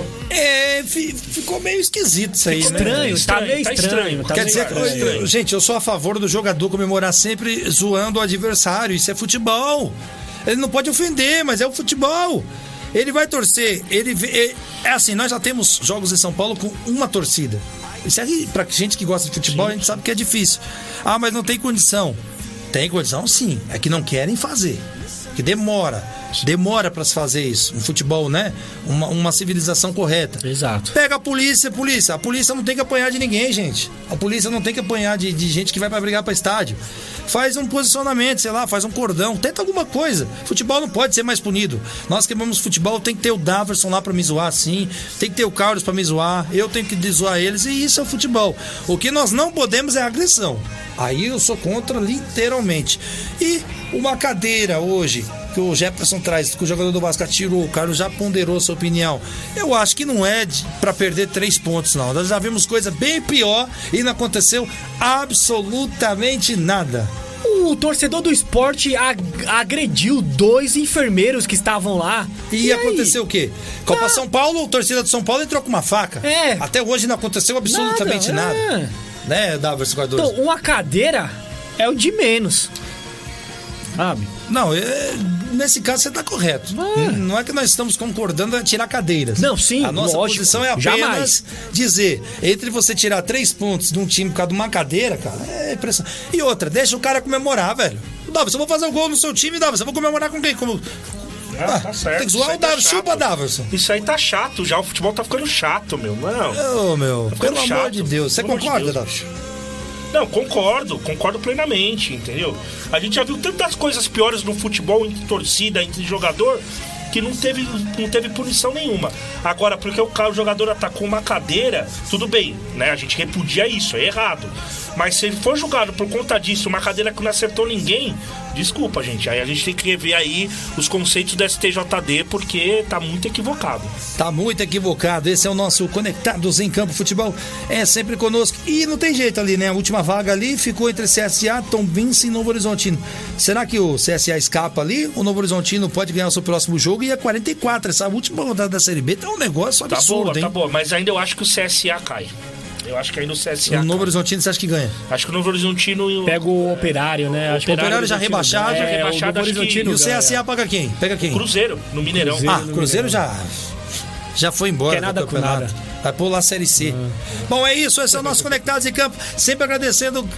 Entendeu? É, fi- ficou meio esquisito isso aí, né? Estranho, tá Estranho, meio tá estranho. estranho. tá Quer meio dizer, estranho. gente, eu sou a favor do jogador comemorar sempre zoando o adversário. Isso é futebol. Ele não pode ofender, mas é o futebol. Ele vai torcer. Ele vê- é, é assim, nós já temos jogos em São Paulo com uma torcida. Isso é pra gente que gosta de futebol, a gente sabe que é difícil. Ah, mas não tem condição. Tem condição sim, é que não querem fazer. Que demora. Demora para se fazer isso. Um futebol, né? Uma, uma civilização correta. Exato. Pega a polícia, polícia. A polícia não tem que apanhar de ninguém, gente. A polícia não tem que apanhar de, de gente que vai para brigar para estádio. Faz um posicionamento, sei lá, faz um cordão, tenta alguma coisa. Futebol não pode ser mais punido. Nós que amamos futebol, tem que ter o Daverson lá para me zoar, sim. Tem que ter o Carlos para me zoar. Eu tenho que zoar eles e isso é o futebol. O que nós não podemos é agressão. Aí eu sou contra literalmente. E uma cadeira hoje que o Jefferson traz, que o jogador do Vasco tirou, o Carlos já ponderou sua opinião. Eu acho que não é para perder três pontos, não. Nós já vimos coisa bem pior e não aconteceu absolutamente nada. O torcedor do esporte ag agrediu dois enfermeiros que estavam lá. E, e aconteceu o quê? Copa ah. São Paulo, o torcida do São Paulo entrou com uma faca. É. Até hoje não aconteceu absolutamente nada. nada. É. Né, Davos? Então, uma cadeira é o de menos. Sabe? Não, é, nesse caso você está correto. Ah. Não é que nós estamos concordando em tirar cadeiras. Não, sim. A nossa lógico, posição é apenas jamais. dizer: entre você tirar três pontos de um time por causa de uma cadeira, cara, é impressão. E outra, deixa o cara comemorar, velho. Davos, eu vou fazer um gol no seu time, Davos. Eu vou comemorar com quem? Como... Ah, tá certo. Tem que zoar o tá Davos. Chupa, Daverson. Isso aí tá chato já. O futebol tá ficando chato, meu. Não. Ô, meu. Tá pelo chato. amor de Deus. Você concorda, de Davos? Não, concordo, concordo plenamente, entendeu? A gente já viu tantas coisas piores no futebol entre torcida, entre jogador, que não teve, não teve punição nenhuma. Agora, porque o, o jogador atacou uma cadeira, tudo bem, né? A gente repudia isso, é errado. Mas se ele for julgado por conta disso, uma cadeira que não acertou ninguém, desculpa, gente. Aí a gente tem que rever aí os conceitos do STJD, porque tá muito equivocado. Tá muito equivocado. Esse é o nosso Conectados em Campo Futebol. É sempre conosco. E não tem jeito ali, né? A última vaga ali ficou entre CSA, Tom Vince e Novo Horizontino. Será que o CSA escapa ali? O Novo Horizontino pode ganhar o seu próximo jogo e é 44. Essa última rodada da Série B tá um negócio absurdo, tá boa, hein? Tá boa, mas ainda eu acho que o CSA cai. Eu acho que aí no CSA. O Novo Horizontino você acha que ganha? Acho que o Novo Horizontino. Pega o Operário, né? O Operário, operário já rebaixado. É, rebaixado, acho que... E o CSA paga quem? Pega quem? Cruzeiro, no Mineirão. Cruzeiro, ah, no Cruzeiro Mineirão. já. Já foi embora. Quer nada com nada. Vai pular a Série C. Ah. Bom, é isso. Esse é o nosso Conectados em Campo. Sempre agradecendo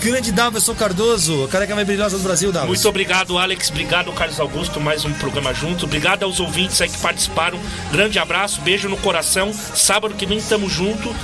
grande Davidson Cardoso, a careca mais brilhosa do Brasil, Davidson. Muito obrigado, Alex. Obrigado, Carlos Augusto. Mais um programa junto. Obrigado aos ouvintes aí que participaram. Grande abraço, beijo no coração. Sábado que vem estamos junto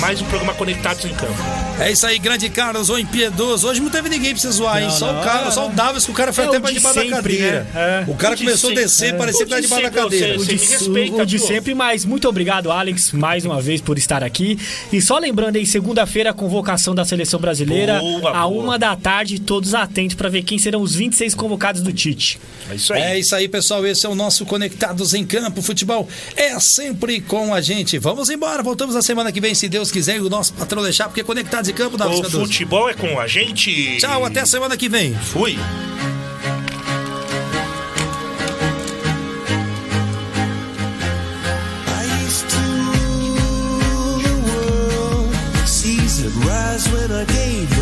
mais um programa Conectados em Campo. É isso aí, grande Carlos, o impiedoso. Hoje não teve ninguém pra você zoar, hein? Só, o cara, só o Davis, que o cara foi é até pra debaixo da cadeira. Né? É. O cara o começou sempre. a descer, é. parecia que tava debaixo da cadeira. O de, respeita, o de sempre, mas muito obrigado, Alex, mais uma vez por estar aqui. E só lembrando aí, segunda-feira, a convocação da seleção brasileira, boa, a boa. uma da tarde, todos atentos para ver quem serão os 26 convocados do Tite. É isso aí. É isso aí, pessoal. Esse é o nosso Conectados em Campo. Futebol é sempre com a gente. Vamos embora, voltamos na semana que vem, se Deus Deus quiser e o nosso patrão deixar, porque conectados em campo na O futebol é com a gente. Tchau, até semana que vem. Fui. when I gave